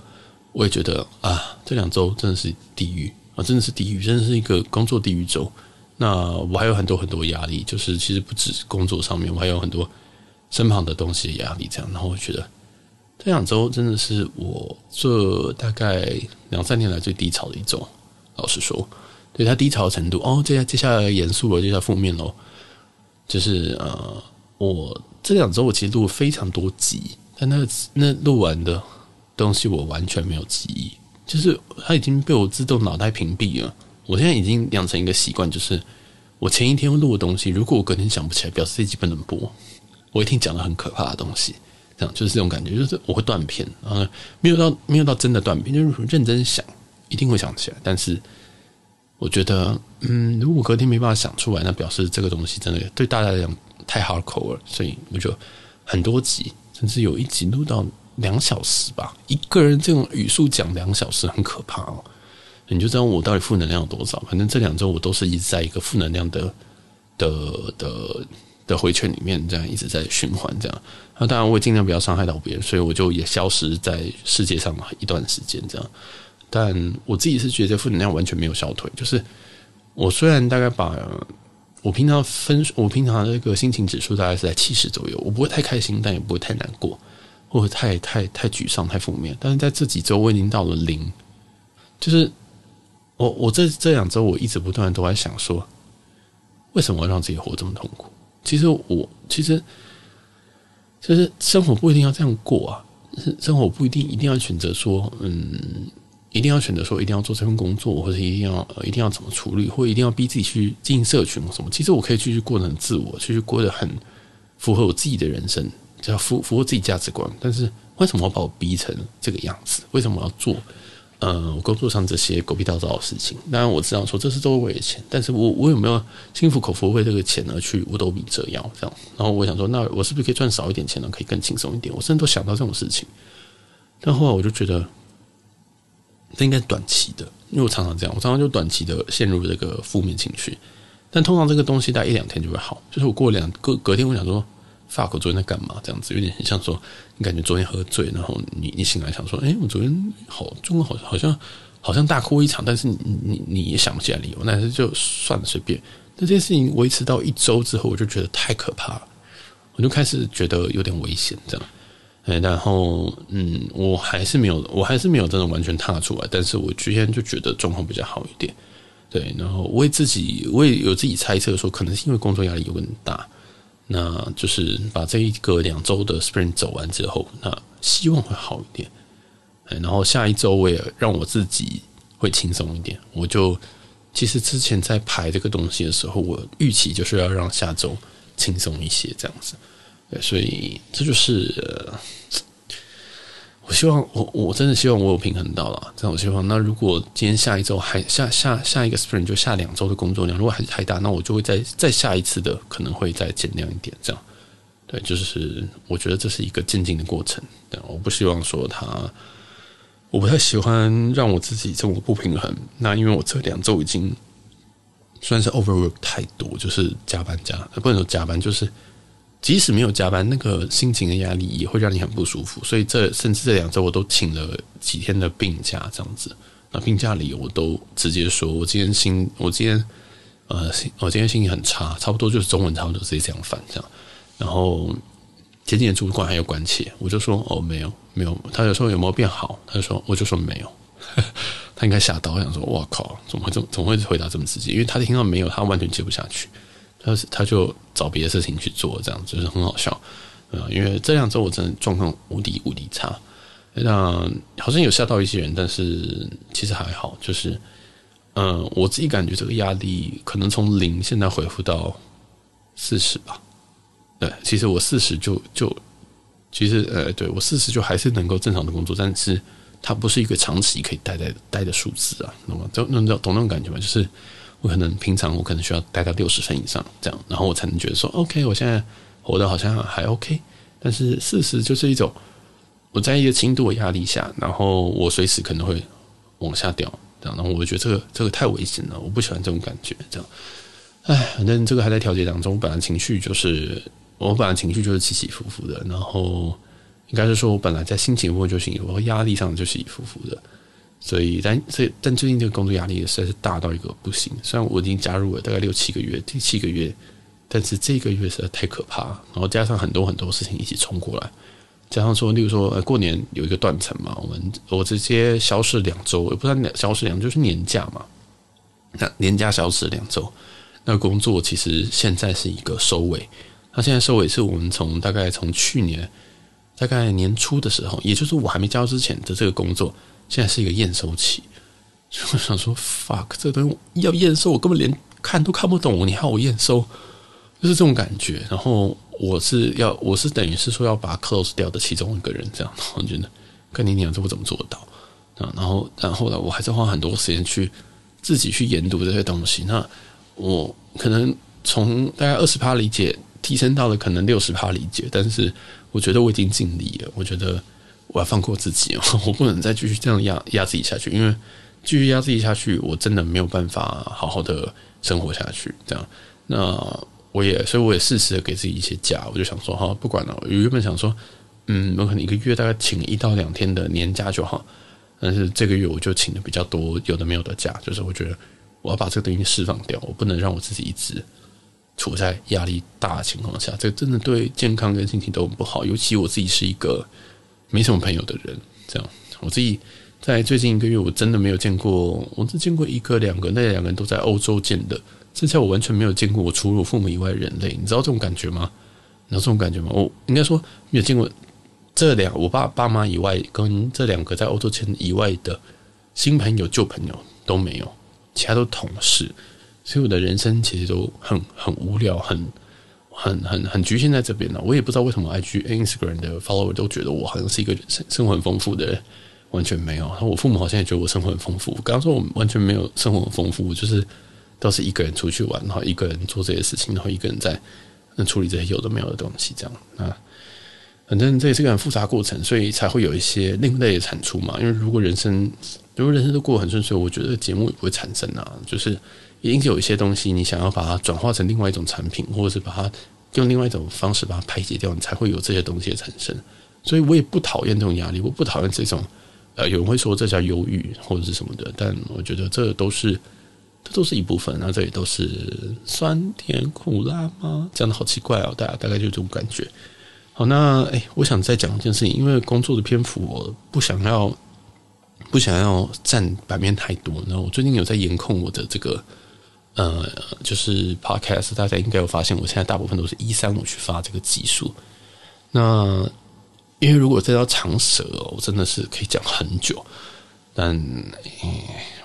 我也觉得啊，这两周真的是地狱啊，真的是地狱，真的是一个工作地狱周。那我还有很多很多压力，就是其实不止工作上面，我还有很多身旁的东西压力。这样，然后我觉得这两周真的是我这大概两三年来最低潮的一周，老实说。对他低潮的程度哦，接下接下来严肃了，接下来负面喽。就是呃，我这两周我其实录了非常多集，但那那录完的东西我完全没有记忆，就是它已经被我自动脑袋屏蔽了。我现在已经养成一个习惯，就是我前一天录的东西，如果我隔天想不起来，表示这集不能播。我一定讲了很可怕的东西，这样就是这种感觉，就是我会断片啊，没有到没有到真的断片，就是认真想一定会想起来，但是。我觉得，嗯，如果隔天没办法想出来，那表示这个东西真的对大家来讲太 hardcore 了。所以我就很多集，甚至有一集录到两小时吧。一个人这种语速讲两小时，很可怕哦。你就知道我到底负能量有多少。反正这两周我都是一直在一个负能量的的的的回圈里面，这样一直在循环。这样，那当然我也尽量不要伤害到别人，所以我就也消失在世界上一段时间，这样。但我自己是觉得负能量完全没有消退，就是我虽然大概把我平常分我平常这个心情指数大概是在七十左右，我不会太开心，但也不会太难过，或者太太太沮丧、太负面。但是在这几周我已经到了零，就是我我这这两周我一直不断都在想说，为什么要让自己活这么痛苦？其实我其实其实生活不一定要这样过啊，生活不一定一定要选择说嗯。一定要选择说一定要做这份工作，或者一定要一定要怎么处理，或一定要逼自己去进社群或什么？其实我可以继续过得很自我，继续过得很符合我自己的人生，只要符符合自己价值观。但是为什么要把我逼成这个样子？为什么要做呃我工作上这些狗屁倒灶的事情？当然我知道说这是都是为了钱，但是我我有没有心服口服为这个钱而去五斗米折腰这样？然后我想说，那我是不是可以赚少一点钱呢？可以更轻松一点？我甚至都想到这种事情，但后来我就觉得。这应该是短期的，因为我常常这样，我常常就短期的陷入这个负面情绪，但通常这个东西大概一两天就会好。就是我过两隔隔天，我想说，fuck，昨天在干嘛？这样子有点很像说，你感觉昨天喝醉，然后你你醒来想说，哎，我昨天好中午好好像好像大哭一场，但是你你你也想不起来理由，但是就算了，随便。那这件事情维持到一周之后，我就觉得太可怕了，我就开始觉得有点危险，这样。哎，然后嗯，我还是没有，我还是没有真的完全踏出来。但是我今天就觉得状况比较好一点，对。然后我也自己，我也有自己猜测说，可能是因为工作压力有点大。那就是把这一个两周的 Spring 走完之后，那希望会好一点。哎，然后下一周我也让我自己会轻松一点。我就其实之前在排这个东西的时候，我预期就是要让下周轻松一些，这样子。所以这就是，我希望我我真的希望我有平衡到了这样。我希望。那如果今天下一周还下下下一个 sprint 就下两周的工作量，如果还是太大，那我就会再再下一次的可能会再减量一点。这样，对，就是我觉得这是一个渐进的过程。对，我不希望说他，我不太喜欢让我自己这么不平衡。那因为我这两周已经算是 overwork 太多，就是加班加，不能说加班，就是。即使没有加班，那个心情的压力也会让你很不舒服。所以这甚至这两周我都请了几天的病假，这样子。那病假里我都直接说，我今天心，我今天呃，我今天心情很差，差不多就是中文差不多直接这样翻这样。然后前几天主管还有关切，我就说哦没有没有，他就说有没有变好，他就说我就说没有，他应该吓到，我想说哇靠，怎么会这么怎么会回答这么直接？因为他听到没有，他完全接不下去。他他就找别的事情去做，这样就是很好笑，呃，因为这两周我真的状况无敌无敌差，那好像有吓到一些人，但是其实还好，就是，嗯、我自己感觉这个压力可能从零现在恢复到四十吧，对，其实我四十就就，其实呃，对我四十就还是能够正常的工作，但是它不是一个长期可以待在待的数字啊，懂吗？就那种懂那种感觉吗？就是。我可能平常我可能需要待到六十分以上这样，然后我才能觉得说 OK，我现在活得好像还 OK。但是事实就是一种我在一个轻度的压力下，然后我随时可能会往下掉这样，然后我觉得这个这个太危险了，我不喜欢这种感觉这样。哎，反正这个还在调节当中，本来情绪就是我本来情绪就是起起伏伏的，然后。应该是说，我本来在心情上就是，我压力上就起起伏伏的，所以但这但最近这个工作压力实在是大到一个不行。虽然我已经加入了大概六七个月，第七个月，但是这个月实在太可怕。然后加上很多很多事情一起冲过来，加上说，例如说，呃，过年有一个断层嘛，我们我直接消失两周，也不知道消失两就是年假嘛，那年假消失两周，那工作其实现在是一个收尾。那现在收尾是我们从大概从去年。大概年初的时候，也就是我还没交之前的这个工作，现在是一个验收期。就我想说，fuck，这个东西要验收，我根本连看都看不懂，你还要我验收，就是这种感觉。然后我是要，我是等于是说要把 close 掉的其中一个人，这样。我觉得，跟你讲，这我怎么做到？啊，然后，然后呢，我还是花很多时间去自己去研读这些东西。那我可能从大概二十趴理解，提升到了可能六十趴理解，但是。我觉得我已经尽力了。我觉得我要放过自己，我不能再继续这样压压自己下去，因为继续压自己下去，我真的没有办法好好的生活下去。这样，那我也，所以我也适时的给自己一些假。我就想说，哈，不管了。原本想说，嗯，我可能一个月大概请一到两天的年假就好。但是这个月我就请的比较多，有的没有的假，就是我觉得我要把这个东西释放掉，我不能让我自己一直。处在压力大的情况下，这真的对健康跟心情都很不好。尤其我自己是一个没什么朋友的人，这样我自己在最近一个月，我真的没有见过，我只见过一个两个，那两个人都在欧洲见的，剩下我完全没有见过我除了我父母以外人类。你知道这种感觉吗？你知道这种感觉吗？我应该说没有见过这两我爸爸妈以外，跟这两个在欧洲见以外的新朋友、旧朋友都没有，其他都同事。所以我的人生其实都很很无聊，很很很很局限在这边了。我也不知道为什么 IG、Instagram 的 follower 都觉得我好像是一个生生活很丰富的人，完全没有。然后我父母好像也觉得我生活很丰富。刚刚说我完全没有生活很丰富，就是都是一个人出去玩，然后一个人做这些事情，然后一个人在处理这些有的没有的东西，这样啊。反正这也是个很复杂过程，所以才会有一些另类的产出嘛。因为如果人生如果人生都过得很顺遂，我觉得节目也不会产生啊，就是。也因此有一些东西，你想要把它转化成另外一种产品，或者是把它用另外一种方式把它排解掉，你才会有这些东西的产生。所以我也不讨厌这种压力，我不讨厌这种呃，有人会说这叫忧郁或者是什么的，但我觉得这都是这都是一部分，那这也都是酸甜苦辣吗？讲的好奇怪哦，大家大概就这种感觉。好，那诶，我想再讲一件事情，因为工作的篇幅我不想要不想要占版面太多，然后我最近有在严控我的这个。呃，就是 Podcast，大家应该有发现，我现在大部分都是一三五去发这个集数。那因为如果这要长舌哦，我真的是可以讲很久。但、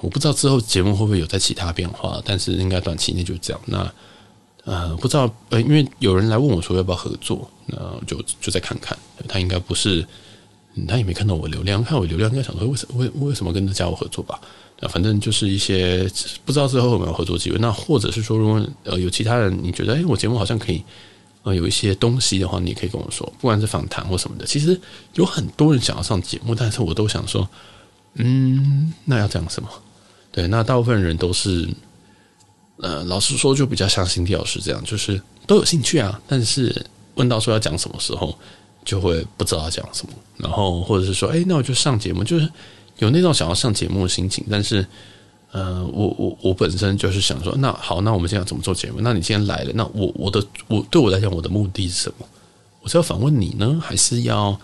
我不知道之后节目会不会有在其他变化，但是应该短期内就这样。那呃，不知道呃，因为有人来问我说要不要合作，那就就再看看。他应该不是，他也没看到我流量，看我流量应该想说为什为为什么跟他加我合作吧。那反正就是一些不知道之后有没有合作机会，那或者是说，如果呃有其他人你觉得哎，我节目好像可以呃有一些东西的话，你也可以跟我说，不管是访谈或什么的。其实有很多人想要上节目，但是我都想说，嗯，那要讲什么？对，那大部分人都是呃，老实说就比较像新迪老师这样，就是都有兴趣啊，但是问到说要讲什么时候，就会不知道讲什么，然后或者是说，哎，那我就上节目，就是。有那种想要上节目的心情，但是，呃，我我我本身就是想说，那好，那我们现在怎么做节目？那你今天来了，那我我的我对我来讲，我的目的是什么？我是要访问你呢，还是要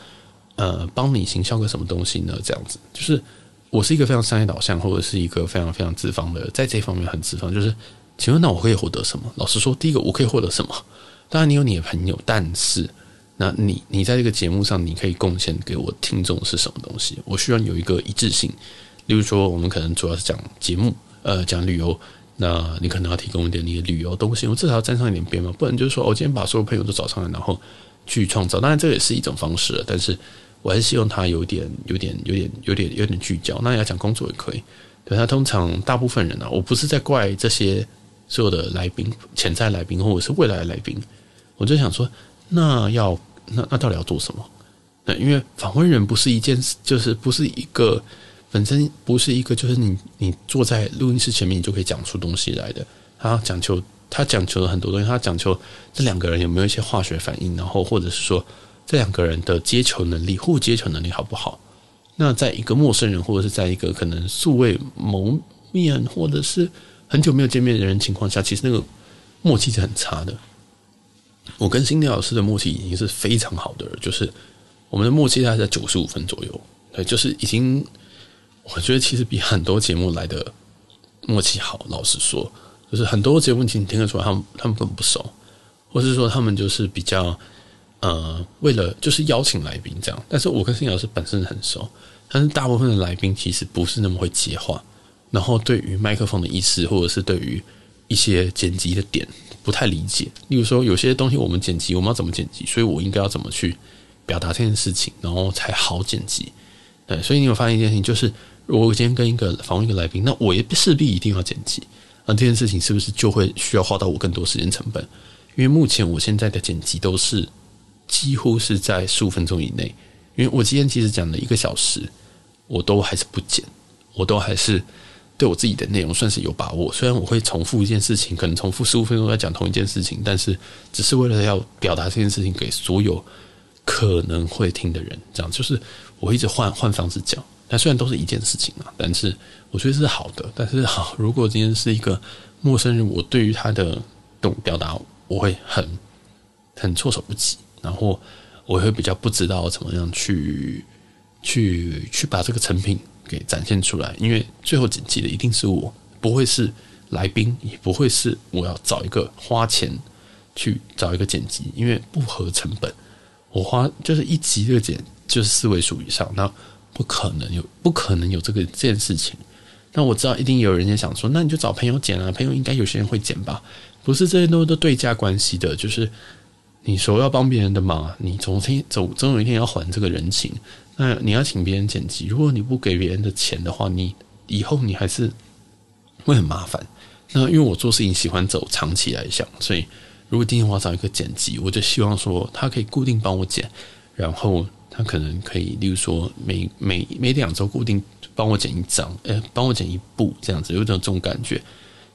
呃帮你行销个什么东西呢？这样子，就是我是一个非常商业导向，或者是一个非常非常资方的，在这方面很资方。就是，请问那我可以获得什么？老实说，第一个我可以获得什么？当然你有你的朋友，但是。那你你在这个节目上，你可以贡献给我听众是什么东西？我需要有一个一致性。例如说，我们可能主要是讲节目，呃，讲旅游，那你可能要提供一点你的旅游东西，我至少要沾上一点边嘛，不然就是说，我今天把所有朋友都找上来，然后去创造。当然，这也是一种方式了，但是我还是希望它有点、有点、有点、有点、有点聚焦。那要讲工作也可以，对，他通常大部分人啊，我不是在怪这些所有的来宾、潜在来宾或者是未来的来宾，我就想说，那要那那到底要做什么？那，因为访问人不是一件，就是不是一个本身不是一个，就是你你坐在录音室前面，你就可以讲出东西来的。他讲求他讲求了很多东西，他讲求这两个人有没有一些化学反应，然后或者是说这两个人的接球能力、互接球能力好不好？那在一个陌生人，或者是在一个可能素未谋面，或者是很久没有见面的人情况下，其实那个默契是很差的。我跟新迪老师的默契已经是非常好的了，就是我们的默契大概在九十五分左右，对，就是已经我觉得其实比很多节目来的默契好。老实说，就是很多节目你听得出来，他们他们根本不熟，或是说他们就是比较。呃，为了就是邀请来宾这样，但是我跟新老师本身很熟，但是大部分的来宾其实不是那么会接话，然后对于麦克风的意思，或者是对于一些剪辑的点不太理解。例如说，有些东西我们剪辑，我们要怎么剪辑，所以我应该要怎么去表达这件事情，然后才好剪辑。对，所以你有发现一件事情，就是如果我今天跟一个访问一个来宾，那我也势必一定要剪辑，那这件事情是不是就会需要花到我更多时间成本？因为目前我现在的剪辑都是。几乎是在十五分钟以内，因为我今天其实讲了一个小时，我都还是不剪，我都还是对我自己的内容算是有把握。虽然我会重复一件事情，可能重复十五分钟在讲同一件事情，但是只是为了要表达这件事情给所有可能会听的人。这样就是我一直换换方式讲，但虽然都是一件事情嘛，但是我觉得是好的。但是好，如果今天是一个陌生人，我对于他的懂表达，我会很很措手不及。然后我会比较不知道怎么样去去去把这个成品给展现出来，因为最后剪辑的一定是我，不会是来宾，也不会是我要找一个花钱去找一个剪辑，因为不合成本。我花就是一集这个剪就是四位数以上，那不可能有不可能有这个这件事情。那我知道一定有人也想说，那你就找朋友剪啊，朋友应该有些人会剪吧？不是这些都都对价关系的，就是。你说要帮别人的忙，你总天总总有一天要还这个人情。那你要请别人剪辑，如果你不给别人的钱的话，你以后你还是会很麻烦。那因为我做事情喜欢走长期来想，所以如果今天我要找一个剪辑，我就希望说他可以固定帮我剪，然后他可能可以，例如说每每每两周固定帮我剪一张，呃，帮我剪一部这样子，有种这种感觉。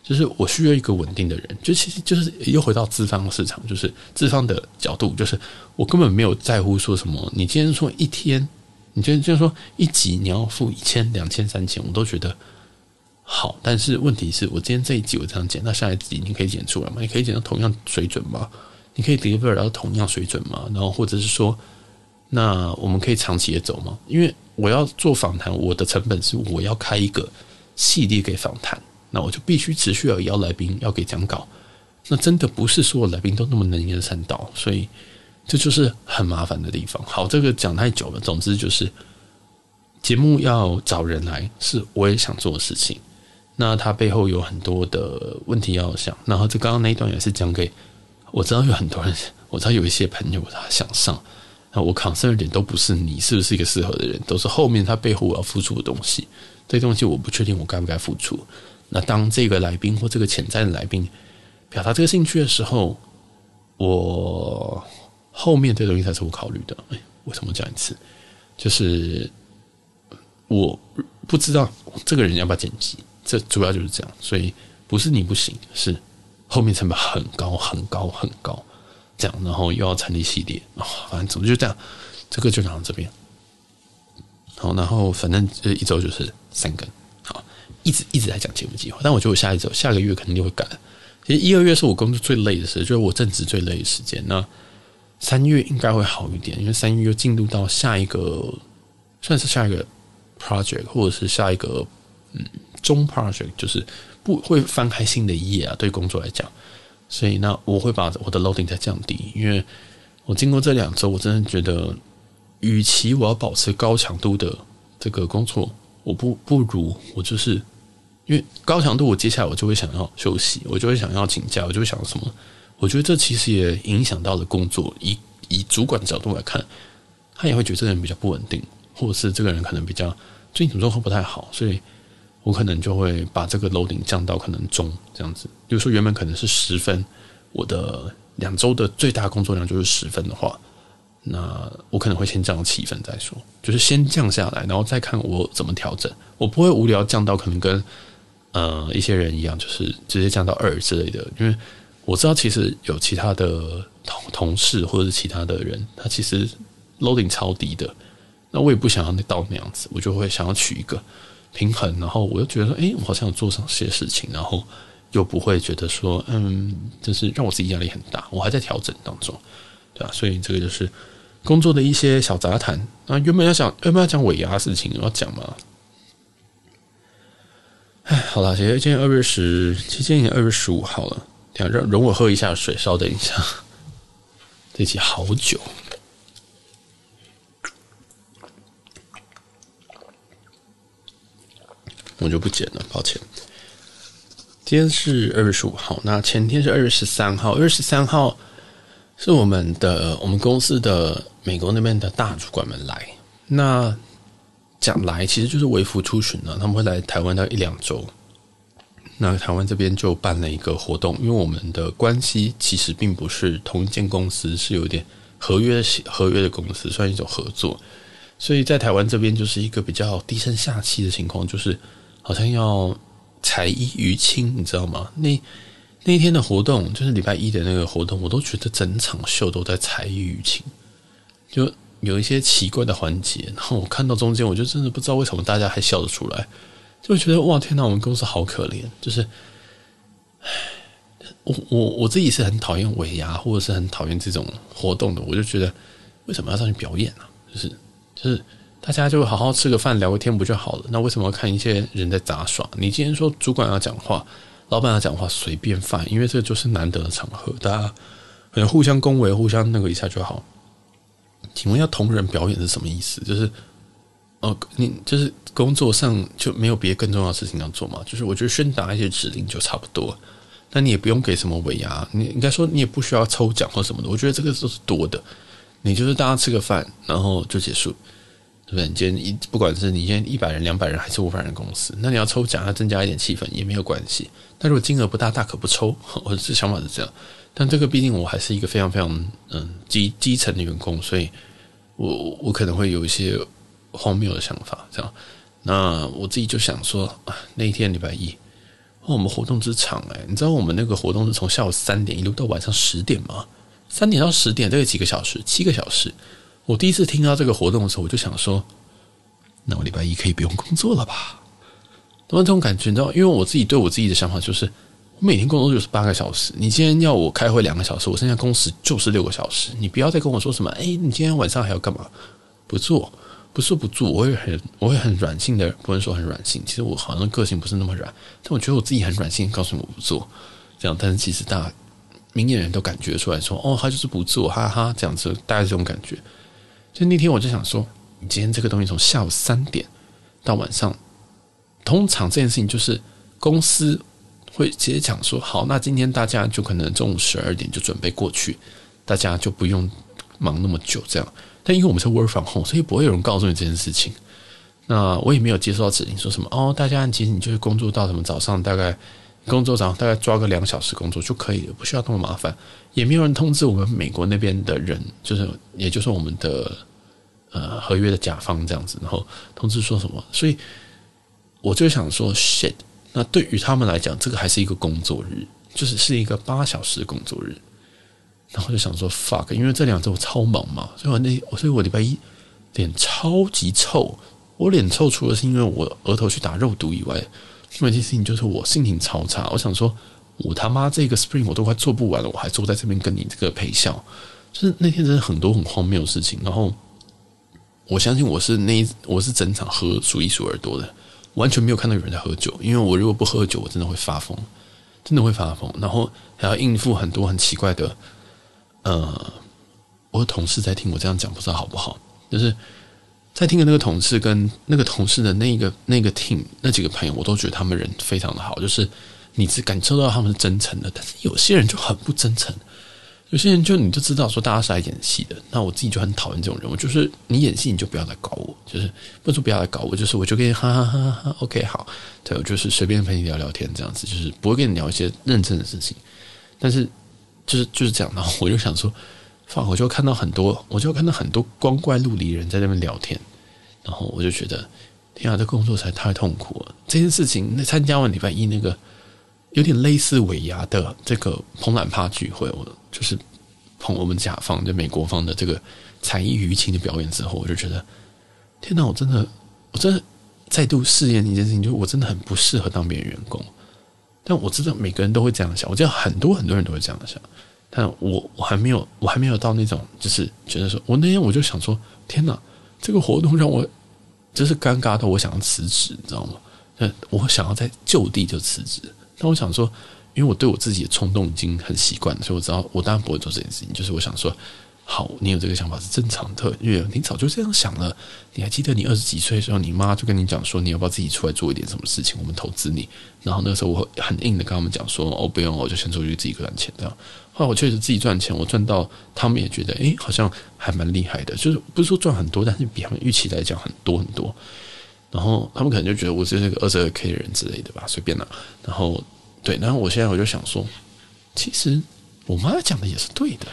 就是我需要一个稳定的人，就其实就是又回到资方市场，就是资方的角度，就是我根本没有在乎说什么。你今天说一天，你就就是说一集你要付一千、两千、三千，我都觉得好。但是问题是我今天这一集我这样剪，那下一集你可以剪出来吗？你可以剪到同样水准吗？你可以 deliver 到同样水准吗？然后或者是说，那我们可以长期的走吗？因为我要做访谈，我的成本是我要开一个系列给访谈。那我就必须持续要邀来宾，要给讲稿。那真的不是所有来宾都那么能言善道，所以这就是很麻烦的地方。好，这个讲太久了。总之就是，节目要找人来，是我也想做的事情。那它背后有很多的问题要想。然后这刚刚那一段也是讲给我知道有很多人，我知道有一些朋友他想上。那我考虑的点都不是你是不是一个适合的人，都是后面他背后我要付出的东西。这东西我不确定我该不该付出。那当这个来宾或这个潜在的来宾表达这个兴趣的时候，我后面这东西才是我考虑的。哎，为什么讲一次？就是我不知道这个人要不要剪辑，这主要就是这样。所以不是你不行，是后面成本很高很高很高，这样，然后又要成立系列啊，反正总之就这样。这个就讲到这边。好，然后反正这一周就是三更。好一直一直在讲节目计划，但我觉得我下一周下个月肯定就会改。其实一二月是我工作最累的时候，就是我正职最累的时间。那三月应该会好一点，因为三月又进入到下一个，算是下一个 project，或者是下一个嗯中 project，就是不会翻开新的一页啊。对工作来讲，所以那我会把我的 loading 再降低，因为我经过这两周，我真的觉得，与其我要保持高强度的这个工作。我不不如我就是，因为高强度，我接下来我就会想要休息，我就会想要请假，我就会想要什么？我觉得这其实也影响到了工作。以以主管的角度来看，他也会觉得这个人比较不稳定，或者是这个人可能比较最近怎么状况不太好，所以我可能就会把这个楼顶降到可能中这样子。比如说原本可能是十分，我的两周的最大工作量就是十分的话，那我可能会先降到七分再说，就是先降下来，然后再看我怎么调整。我不会无聊降到可能跟呃一些人一样，就是直接降到二之类的，因为我知道其实有其他的同同事或者是其他的人，他其实 loading 超低的，那我也不想要那到那样子，我就会想要取一个平衡，然后我又觉得说，哎，我好像有做上些事情，然后又不会觉得说，嗯，就是让我自己压力很大，我还在调整当中，对吧？所以这个就是工作的一些小杂谈。那原本要讲，原本要讲尾牙事情，要讲吗？哎，好了，其实今天二月十，其实今天已经二月十五号了。等下，让容我喝一下水，稍等一下。这集好久。我就不剪了，抱歉。今天是二月十五号，那前天是二月十三号。二月十三号是我们的我们公司的美国那边的大主管们来。那讲来其实就是微服出巡了，他们会来台湾到一两周。那台湾这边就办了一个活动，因为我们的关系其实并不是同一间公司，是有点合约合约的公司，算一种合作。所以在台湾这边就是一个比较低声下气的情况，就是。好像要才艺娱亲，你知道吗？那那一天的活动就是礼拜一的那个活动，我都觉得整场秀都在才艺娱亲，就有一些奇怪的环节。然后我看到中间，我就真的不知道为什么大家还笑得出来，就觉得哇天哪，我们公司好可怜。就是，唉，我我我自己是很讨厌尾牙，或者是很讨厌这种活动的。我就觉得为什么要上去表演呢？就是就是。大家就好好吃个饭，聊个天不就好了？那为什么要看一些人在杂耍？你今天说主管要讲话，老板要讲话，随便放，因为这就是难得的场合，大家可能互相恭维，互相那个一下就好。请问要同人表演是什么意思？就是哦，你就是工作上就没有别更重要的事情要做嘛？就是我觉得宣达一些指令就差不多，但你也不用给什么尾牙，你应该说你也不需要抽奖或什么的。我觉得这个都是多的，你就是大家吃个饭，然后就结束。对不对？你今天一不管是你今天一百人、两百人还是五百人公司，那你要抽奖，要增加一点气氛也没有关系。但如果金额不大，大可不抽。我的想法是这样。但这个毕竟我还是一个非常非常嗯基基层的员工，所以我我可能会有一些荒谬的想法。这样，那我自己就想说，啊，那一天礼拜一，我们活动之长哎，你知道我们那个活动是从下午三点一路到晚上十点吗？三点到十点，这个几个小时，七个小时。我第一次听到这个活动的时候，我就想说，那我礼拜一可以不用工作了吧？那么这种感觉，你知道，因为我自己对我自己的想法就是，我每天工作就是八个小时。你今天要我开会两个小时，我剩下工时就是六个小时。你不要再跟我说什么，哎，你今天晚上还要干嘛？不做，不是不做，我会很，我也很软性的，不能说很软性。其实我好像个性不是那么软，但我觉得我自己很软性，告诉我不做这样。但是其实大明眼人都感觉出来说，哦，他就是不做，哈哈，这样子，大概这种感觉。就那天我就想说，你今天这个东西从下午三点到晚上，通常这件事情就是公司会直接讲说，好，那今天大家就可能中午十二点就准备过去，大家就不用忙那么久这样。但因为我们是 work from home，所以不会有人告诉你这件事情。那我也没有接收到指令说什么哦，大家其实你就是工作到什么早上大概工作早上大概抓个两小时工作就可以了，不需要那么麻烦。也没有人通知我们美国那边的人，就是也就是我们的呃合约的甲方这样子，然后通知说什么，所以我就想说 shit，那对于他们来讲，这个还是一个工作日，就是是一个八小时工作日，然后就想说 fuck，因为这两周我超忙嘛，所以我那所以我礼拜一脸超级臭，我脸臭除了是因为我额头去打肉毒以外，另外一件事情就是我心情超差，我想说。我他妈这个 Spring 我都快做不完了，我还坐在这边跟你这个陪笑，就是那天真的很多很荒谬的事情。然后我相信我是那一我是整场喝数一数二多的，完全没有看到有人在喝酒。因为我如果不喝酒，我真的会发疯，真的会发疯。然后还要应付很多很奇怪的，呃，我的同事在听我这样讲，不知道好不好？就是在听的那个同事跟那个同事的那个那个 team 那几个朋友，我都觉得他们人非常的好，就是。你只感受到他们是真诚的，但是有些人就很不真诚。有些人就你就知道说大家是来演戏的，那我自己就很讨厌这种人。我就是你演戏你就不要来搞我，就是不说不要来搞我，就是我就跟你哈哈哈哈，OK 好，对，我就是随便陪你聊聊天这样子，就是不会跟你聊一些认真的事情。但是就是就是这样，然后我就想说，放我就看到很多，我就看到很多光怪陆离人在那边聊天，然后我就觉得天啊，这工作实在太痛苦了。这件事情，那参加完礼拜一那个。有点类似尾牙的这个蓬懒趴聚会，我就是捧我们甲方就美国方的这个才艺娱情的表演之后，我就觉得天哪，我真的我真的再度试验一件事情，就是我真的很不适合当别人员工。但我知道每个人都会这样想，我知道很多很多人都会这样想，但我我还没有我还没有到那种就是觉得说，我那天我就想说，天哪，这个活动让我就是尴尬到我想要辞职，你知道吗？我想要在就地就辞职。但我想说，因为我对我自己的冲动已经很习惯了，所以我知道我当然不会做这件事情。就是我想说，好，你有这个想法是正常的，因为你早就这样想了。你还记得你二十几岁的时候，你妈就跟你讲说，你要不要自己出来做一点什么事情，我们投资你。然后那个时候我很硬的跟他们讲说，哦，不用，我就先出去自己赚钱这样。后来我确实自己赚钱，我赚到他们也觉得，诶，好像还蛮厉害的。就是不是说赚很多，但是比他们预期来讲很多很多。然后他们可能就觉得我是那个二十二 K 的人之类的吧，随便啦。然后对，然后我现在我就想说，其实我妈讲的也是对的，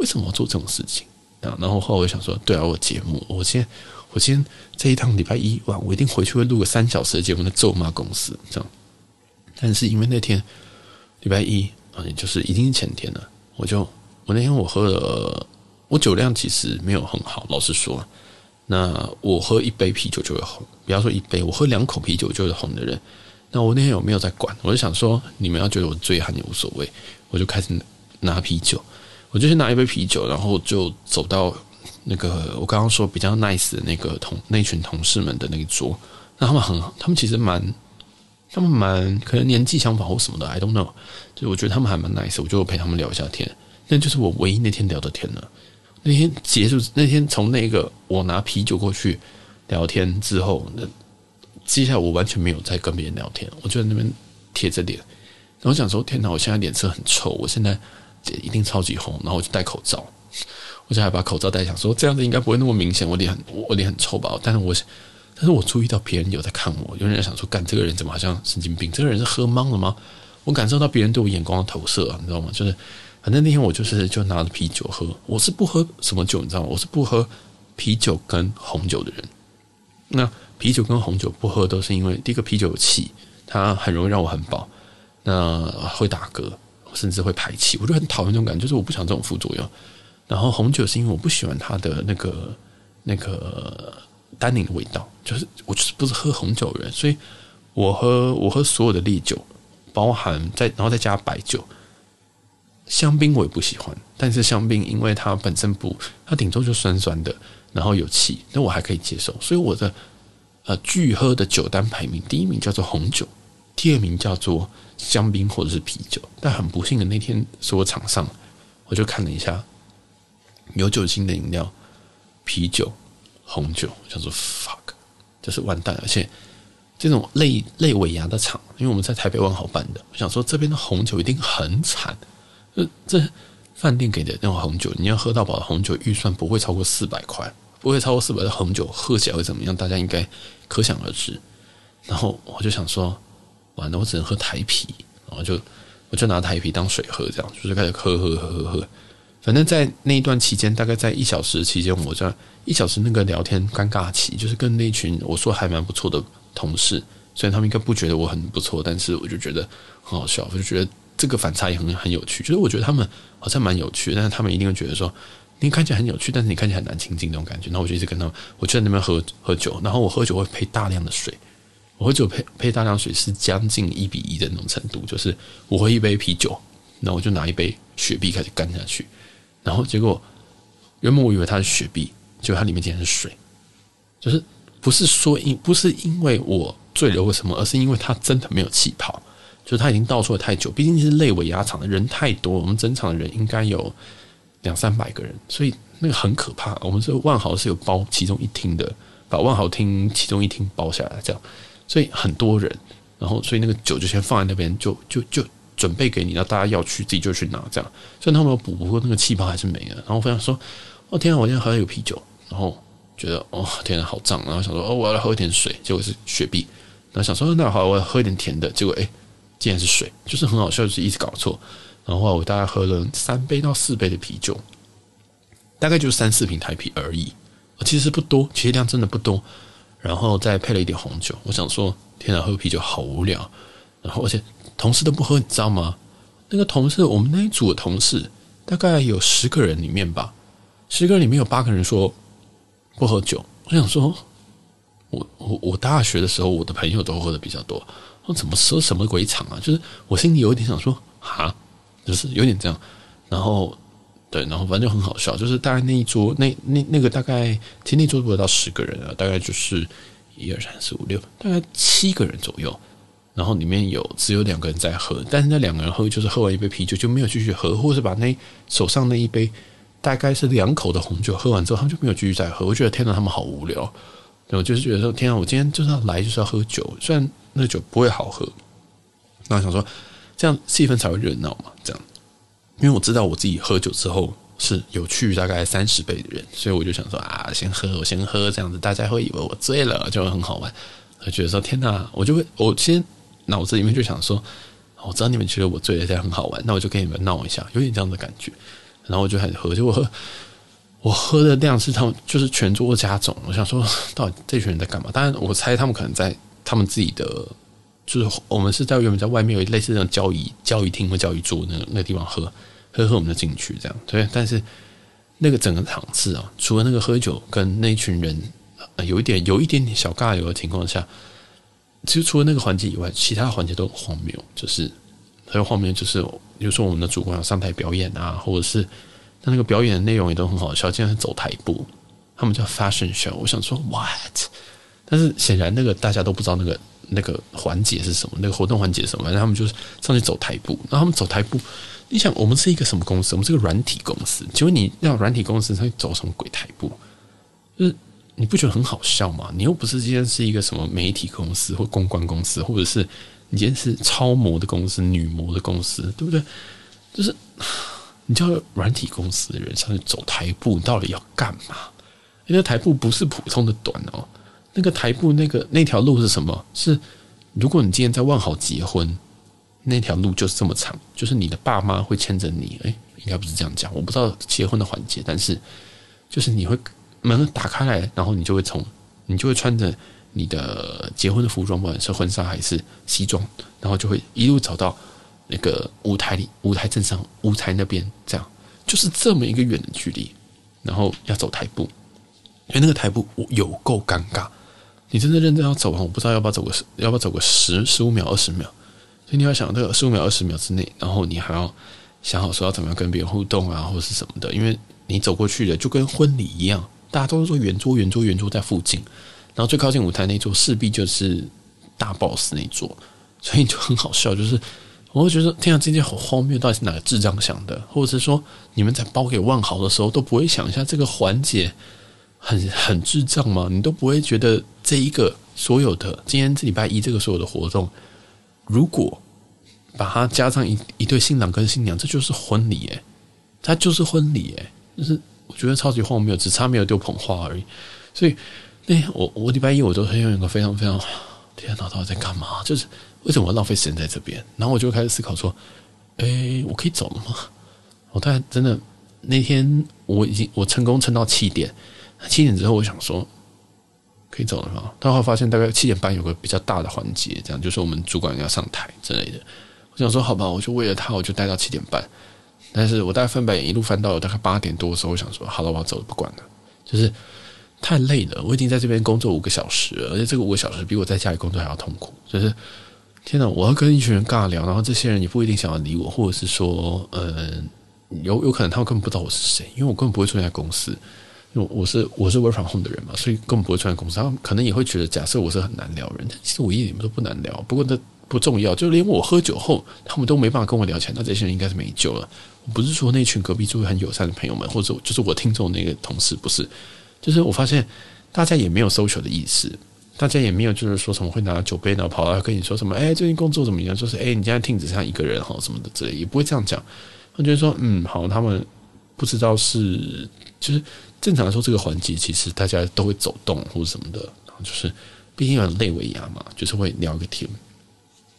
为什么要做这种事情啊？然后后来我就想说，对啊，我节目，我先我先这一趟礼拜一晚，我一定回去会录个三小时的节目，来咒骂公司这样。但是因为那天礼拜一啊，也就是已经是前天了，我就我那天我喝了，我酒量其实没有很好，老实说。那我喝一杯啤酒就会红，比方说一杯，我喝两口啤酒就会红的人，那我那天有没有在管？我就想说，你们要觉得我醉汉也无所谓，我就开始拿啤酒，我就去拿一杯啤酒，然后就走到那个我刚刚说比较 nice 的那个同那群同事们的那个桌，那他们很，他们其实蛮，他们蛮可能年纪相仿或什么的，I don't know，就我觉得他们还蛮 nice，我就陪他们聊一下天，那就是我唯一那天聊的天了。那天结束，那天从那个我拿啤酒过去聊天之后，那接下来我完全没有再跟别人聊天，我就在那边贴着脸，然后想说：天哪，我现在脸色很臭，我现在一定超级红。然后我就戴口罩，我就还把口罩戴上，说这样子应该不会那么明显，我脸很我脸很臭吧？但是我但是我注意到别人有在看我，有人在想说：干这个人怎么好像神经病？这个人是喝懵了吗？我感受到别人对我眼光的投射啊，你知道吗？就是。反正那天我就是就拿着啤酒喝，我是不喝什么酒，你知道吗？我是不喝啤酒跟红酒的人。那啤酒跟红酒不喝，都是因为第一个啤酒有气，它很容易让我很饱，那会打嗝，甚至会排气，我就很讨厌这种感觉，就是我不想这种副作用。然后红酒是因为我不喜欢它的那个那个单宁的味道，就是我就是不是喝红酒的人，所以我喝我喝所有的烈酒，包含再然后再加白酒。香槟我也不喜欢，但是香槟因为它本身不，它顶多就酸酸的，然后有气，那我还可以接受。所以我的呃拒喝的酒单排名，第一名叫做红酒，第二名叫做香槟或者是啤酒。但很不幸的那天是我场上，我就看了一下有酒精的饮料，啤酒、红酒，叫做 fuck，就是完蛋。而且这种类类尾牙的场，因为我们在台北万豪办的，我想说这边的红酒一定很惨。这这饭店给的那种红酒，你要喝到饱的红酒，预算不会超过四百块，不会超过四百的红酒，喝起来会怎么样？大家应该可想而知。然后我就想说，完了，我只能喝台啤，然后就我就拿台啤当水喝，这样就是开始喝喝喝喝喝。反正，在那一段期间，大概在一小时期间，我在一小时那个聊天尴尬期，就是跟那群我说还蛮不错的同事，虽然他们应该不觉得我很不错，但是我就觉得很好笑，我就觉得。这个反差也很很有趣，就是我觉得他们好像蛮有趣，但是他们一定会觉得说，你看起来很有趣，但是你看起来很难亲近那种感觉。那我就一直跟他们，我就在那边喝喝酒，然后我喝酒会配大量的水，我喝酒配配大量水是将近一比一的那种程度，就是我喝一杯啤酒，然后我就拿一杯雪碧开始干下去，然后结果原本我以为它是雪碧，结果它里面竟然是水，就是不是说因不是因为我醉了或什么，而是因为它真的没有气泡。就是它已经倒出了太久，毕竟是类尾牙场的人太多，我们整场的人应该有两三百个人，所以那个很可怕。我们是万豪是有包其中一厅的，把万豪厅其中一厅包下来，这样，所以很多人，然后所以那个酒就先放在那边，就就就准备给你，那大家要去自己就去拿这样。所以他们补不过那个气泡还是没了。然后我想说，哦天啊，我今天喝了有啤酒，然后觉得哦天啊好胀，然后想说哦我要来喝一点水，结果是雪碧。然后想说那好，我要喝一点甜的，结果哎竟然是水，就是很好笑，就是一直搞错。然后我大概喝了三杯到四杯的啤酒，大概就是三四瓶台啤而已，其实不多，其实量真的不多。然后再配了一点红酒，我想说，天哪，喝啤酒好无聊。然后而且同事都不喝，你知道吗？那个同事，我们那一组的同事，大概有十个人里面吧，十个人里面有八个人说不喝酒。我想说，我我我大学的时候，我的朋友都喝的比较多。我怎么说什么鬼场啊？就是我心里有一点想说，哈，就是有点这样。然后。对，然后反正就很好笑，就是大概那一桌，那那那个大概，其实那桌不到十个人啊，大概就是一二三四五六，大概七个人左右。然后里面有只有两个人在喝，但是那两个人喝就是喝完一杯啤酒就没有继续喝，或者把那手上那一杯大概是两口的红酒喝完之后，他们就没有继续再喝。我觉得天哪，他们好无聊。我就是觉得说，天哪，我今天就是要来就是要喝酒，虽然那酒不会好喝，那我想说这样气氛才会热闹嘛，这样。因为我知道我自己喝酒之后是有去大概三十杯的人，所以我就想说啊，先喝，我先喝，这样子大家会以为我醉了，就会很好玩。我觉得说天哪，我就会，我先脑子里面就想说，我知道你们觉得我醉了，这样很好玩，那我就跟你们闹一下，有点这样的感觉。然后我就开始喝，就我喝，我喝的量是他们就是全桌加总。我想说，到底这群人在干嘛？当然，我猜他们可能在他们自己的，就是我们是在原本在外面有类似那种交谊交谊厅或交谊桌那那个地方喝。喝喝我们就进去这样对，但是那个整个场次啊，除了那个喝酒跟那群人有一点有一点点小尬聊的情况下，其实除了那个环节以外，其他环节都很荒谬。就是还有荒谬，就是比如说我们的主管上台表演啊，或者是那那个表演的内容也都很好笑，竟然是走台步，他们叫 fashion show。我想说 what？但是显然那个大家都不知道那个那个环节是什么，那个活动环节什么，反正他们就是上去走台步，然后他们走台步。你想，我们是一个什么公司？我们是个软体公司。请问你让软体公司它会走什么鬼台步？就是你不觉得很好笑吗？你又不是今天是一个什么媒体公司或公关公司，或者是你今天是超模的公司、女模的公司，对不对？就是你叫软体公司的人上去走台步，你到底要干嘛？因为台步不是普通的短哦，那个台步那个那条路是什么？是如果你今天在万豪结婚。那条路就是这么长，就是你的爸妈会牵着你，诶，应该不是这样讲，我不知道结婚的环节，但是就是你会门打开来，然后你就会从你就会穿着你的结婚的服装，不管是婚纱还是西装，然后就会一路走到那个舞台里，舞台正上，舞台那边，这样就是这么一个远的距离，然后要走台步，因为那个台步有够尴尬，你真的认真要走完，我不知道要不要走个，要不要走个十十五秒、二十秒。所以你要想这个十五秒、二十秒之内，然后你还要想好说要怎么样跟别人互动啊，或者是什么的。因为你走过去的就跟婚礼一样，大家都是说圆桌、圆桌、圆桌在附近，然后最靠近舞台那桌势必就是大 boss 那桌，所以就很好笑。就是我会觉得天啊，这件好荒谬，到底是哪个智障想的？或者是说你们在包给万豪的时候都不会想一下这个环节很很智障吗？你都不会觉得这一个所有的今天这礼拜一这个所有的活动。如果把它加上一一对新郎跟新娘，这就是婚礼诶，它就是婚礼诶，就是我觉得超级荒谬，只差没有丢捧花而已。所以那我我礼拜一我都很有一个非常非常天哪，到底在干嘛？就是为什么要浪费时间在这边？然后我就开始思考说，诶，我可以走了吗？我突然真的那天我已经我成功撑到七点，七点之后我想说。可以走了吗？但后发现大概七点半有个比较大的环节，这样就是我们主管要上台之类的。我想说好吧，我就为了他，我就待到七点半。但是我大概翻白眼一路翻到了大概八点多的时候，我想说好了，我要走了，不管了。就是太累了，我已经在这边工作五个小时了，而且这个五个小时比我在家里工作还要痛苦。就是天哪，我要跟一群人尬聊，然后这些人也不一定想要理我，或者是说，嗯，有有可能他们根本不知道我是谁，因为我根本不会出现在公司。因为我是我是 work from home 的人嘛，所以根本不会出现公司。他们可能也会觉得，假设我是很难聊人，但其实我一点都不难聊。不过那不重要，就连我喝酒后，他们都没办法跟我聊起来。那这些人应该是没救了。我不是说那群隔壁座位很友善的朋友们，或者就是我听众那个同事，不是，就是我发现大家也没有 social 的意思。大家也没有就是说什么会拿酒杯然后跑来跟你说什么，哎，最近工作怎么样？就是哎，你现在听只剩一个人哈什么的之类，也不会这样讲。我觉得说，嗯，好，他们不知道是就是正常来说，这个环节其实大家都会走动或者什么的，然后就是毕竟有累尾牙嘛，就是会聊个天。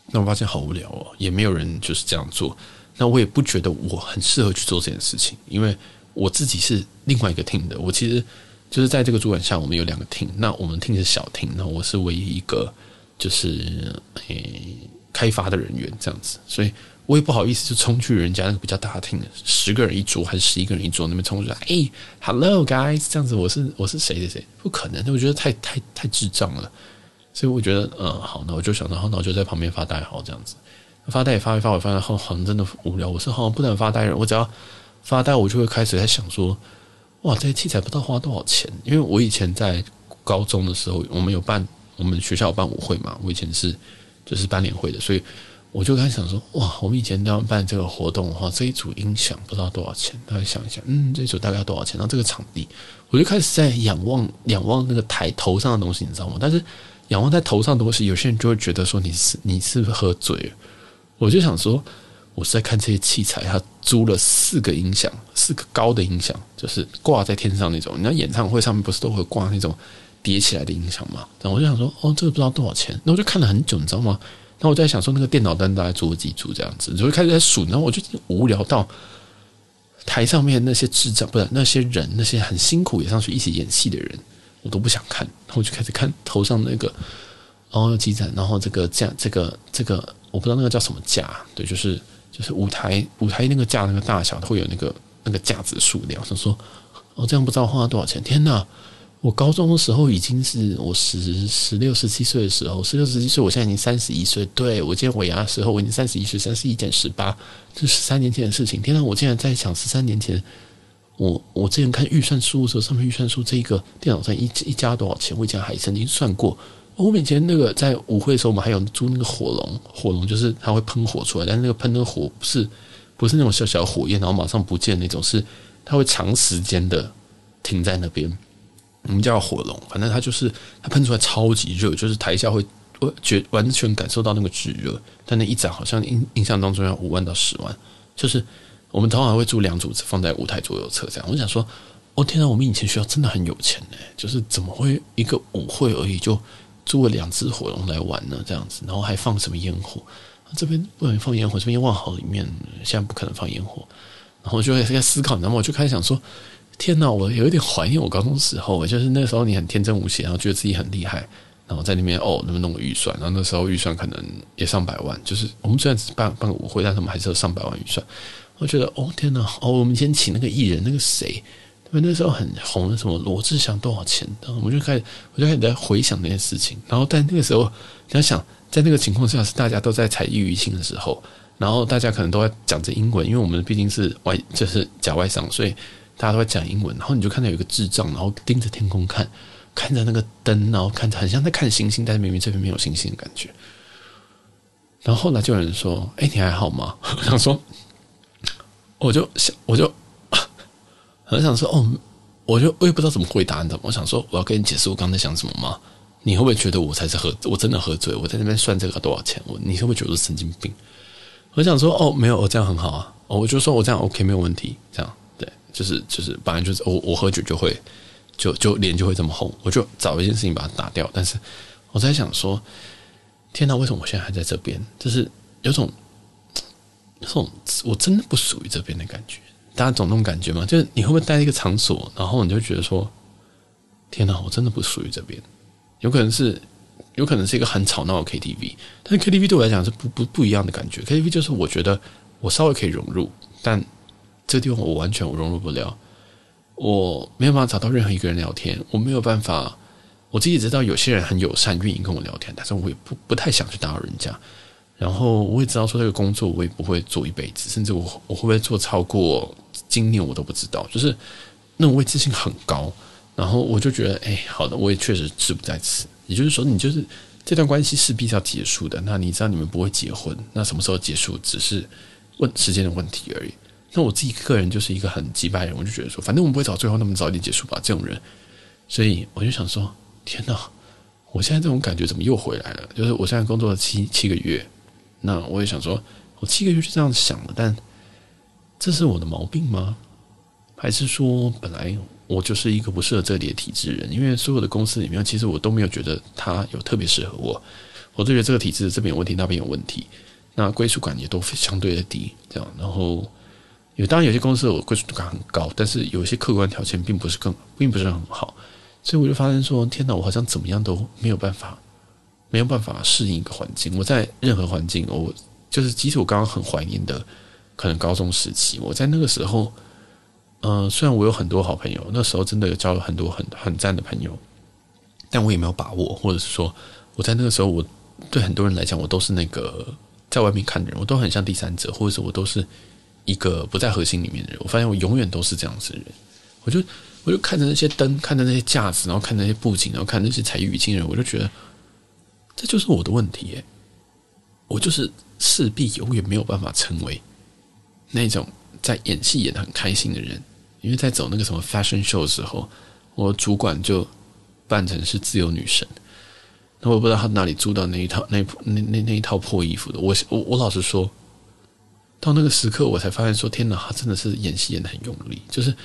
那我发现好无聊哦，也没有人就是这样做。那我也不觉得我很适合去做这件事情，因为我自己是另外一个 team 的。我其实就是在这个主管下，我们有两个 team。那我们 team 是小 team，那我是唯一一个就是诶开发的人员这样子，所以我也不好意思就冲去人家那个比较大的十个人一桌还是十一个人一桌那边冲出来，哎，hello guys，这样子我是我是谁谁谁，不可能，我觉得太太太智障了。所以我觉得，嗯，好，那我就想到，后那我就在旁边发呆，好这样子。发呆也发一发，我发现好好像真的无聊。我是好像不能发呆人，我只要发呆，我就会开始在想说，哇，这些器材不知道花多少钱？因为我以前在高中的时候，我们有办，我们学校有办舞会嘛，我以前是就是办年会的，所以我就开始想说，哇，我们以前都要办这个活动的话，这一组音响不知道多少钱？大家想一想，嗯，这一组大概要多少钱？然后这个场地，我就开始在仰望 仰望那个台头上的东西，你知道吗？但是。仰望在头上的东西，有些人就会觉得说你是你是不是喝醉了？我就想说，我是在看这些器材，他租了四个音响，四个高的音响，就是挂在天上那种。你知道演唱会上面不是都会挂那种叠起来的音响吗？然后我就想说，哦，这个不知道多少钱。那我就看了很久，你知道吗？然后我在想说，那个电脑灯大概做了几组这样子，就会开始在数。然后我就无聊到台上面那些智障，不是那些人，那些很辛苦也上去一起演戏的人。我都不想看，然后我就开始看头上那个，然后有机展，然后这个架，这个这个我不知道那个叫什么架，对，就是就是舞台舞台那个架那个大小会有那个那个架子数量，想说哦这样不知道花了多少钱，天哪！我高中的时候已经是我十十六十七岁的时候，十六十七岁，我现在已经三十一岁，对，我今天尾牙的时候我已经三十一岁，三十一减十八，这是十三年前的事情，天哪！我竟然在想十三年前。我我之前看预算书的时候，上面预算书这一个电脑上一一加多少钱？我以前还曾经算过。我以前那个在舞会的时候，我们还有租那个火龙，火龙就是它会喷火出来，但是那个喷那个火不是不是那种小小火焰，然后马上不见那种，是它会长时间的停在那边。我们叫火龙，反正它就是它喷出来超级热，就是台下会觉完全感受到那个炙热。但那一盏好像印印象当中要五万到十万，就是。我们通常会租两组放在舞台左右侧这样。我想说，哦天哪，我们以前学校真的很有钱呢，就是怎么会一个舞会而已就租了两只火龙来玩呢？这样子，然后还放什么烟火？这边不能放烟火，这边万豪里面现在不可能放烟火。然后我就在思考，然后我就开始想说，天哪，我有一点怀念我高中时候，就是那时候你很天真无邪，然后觉得自己很厉害，然后在那边哦，那么弄个预算，然后那时候预算可能也上百万，就是我们虽然只办办个舞会，但是我们还是有上百万预算。我觉得哦天哪哦，我们先请那个艺人那个谁，因为那时候很红的什么罗志祥多少钱？然后我就开始我就开始在回想那件事情。然后在那个时候，你要想在那个情况下是大家都在才艺娱亲的时候，然后大家可能都在讲着英文，因为我们毕竟是外就是假外商，所以大家都在讲英文。然后你就看到有一个智障，然后盯着天空看，看着那个灯，然后看着很像在看星星，但是明明这边没有星星的感觉。然后后来就有人说：“哎，你还好吗？” 我想说。我就想，我就 很想说，哦，我就我也不知道怎么回答你的。我想说，我要跟你解释我刚才想什么吗？你会不会觉得我才是喝，我真的喝醉？我在那边算这个多少钱？我你会不会觉得我是神经病？我想说，哦，没有，我这样很好啊。哦我就说我这样 OK 没有问题，这样，就是就是，本来就是我我喝酒就会就就脸就会这么红，我就找一件事情把它打掉。但是我在想说，天哪，为什么我现在还在这边？就是有种。这种我真的不属于这边的感觉，大家总那种感觉吗？就是你会不会待一个场所，然后你就觉得说，天哪，我真的不属于这边。有可能是，有可能是一个很吵闹的 KTV，但是 KTV 对我来讲是不不不一样的感觉。KTV 就是我觉得我稍微可以融入，但这地方我完全我融入不了，我没有办法找到任何一个人聊天，我没有办法。我自己知道有些人很友善，愿意跟我聊天，但是我也不不太想去打扰人家。然后我也知道说这个工作我也不会做一辈子，甚至我我会不会做超过今年我都不知道。就是那种未知性很高，然后我就觉得，哎，好的，我也确实志不在此。也就是说，你就是这段关系势必是要结束的。那你知道你们不会结婚，那什么时候结束只是问时间的问题而已。那我自己个人就是一个很机掰人，我就觉得说，反正我们不会找最后那么早一点结束吧，这种人。所以我就想说，天哪！我现在这种感觉怎么又回来了？就是我现在工作了七七个月，那我也想说，我七个月就这样想了，但这是我的毛病吗？还是说本来我就是一个不适合这里的体制人？因为所有的公司里面，其实我都没有觉得他有特别适合我，我都觉得这个体制这边有问题，那边有问题，那归属感也都相对的低，这样，然后。有当然有些公司我归属感很高，但是有一些客观条件并不是更并不是很好，所以我就发现说，天哪，我好像怎么样都没有办法，没有办法适应一个环境。我在任何环境，我就是即使我刚刚很怀念的，可能高中时期，我在那个时候，嗯、虽然我有很多好朋友，那时候真的有交了很多很很赞的朋友，但我也没有把握，或者是说我在那个时候，我对很多人来讲，我都是那个在外面看的人，我都很像第三者，或者是我都是。一个不在核心里面的人，我发现我永远都是这样子的人。我就我就看着那些灯，看着那些架子，然后看那些布景，然后看那些彩衣娱亲人，我就觉得这就是我的问题耶。我就是势必永远没有办法成为那种在演戏演得很开心的人，因为在走那个什么 fashion show 的时候，我主管就扮成是自由女神，那我不知道他哪里租到那一套那那那那一套破衣服的。我我我老实说。到那个时刻，我才发现说：“天哪，他真的是演戏演得很用力。”就是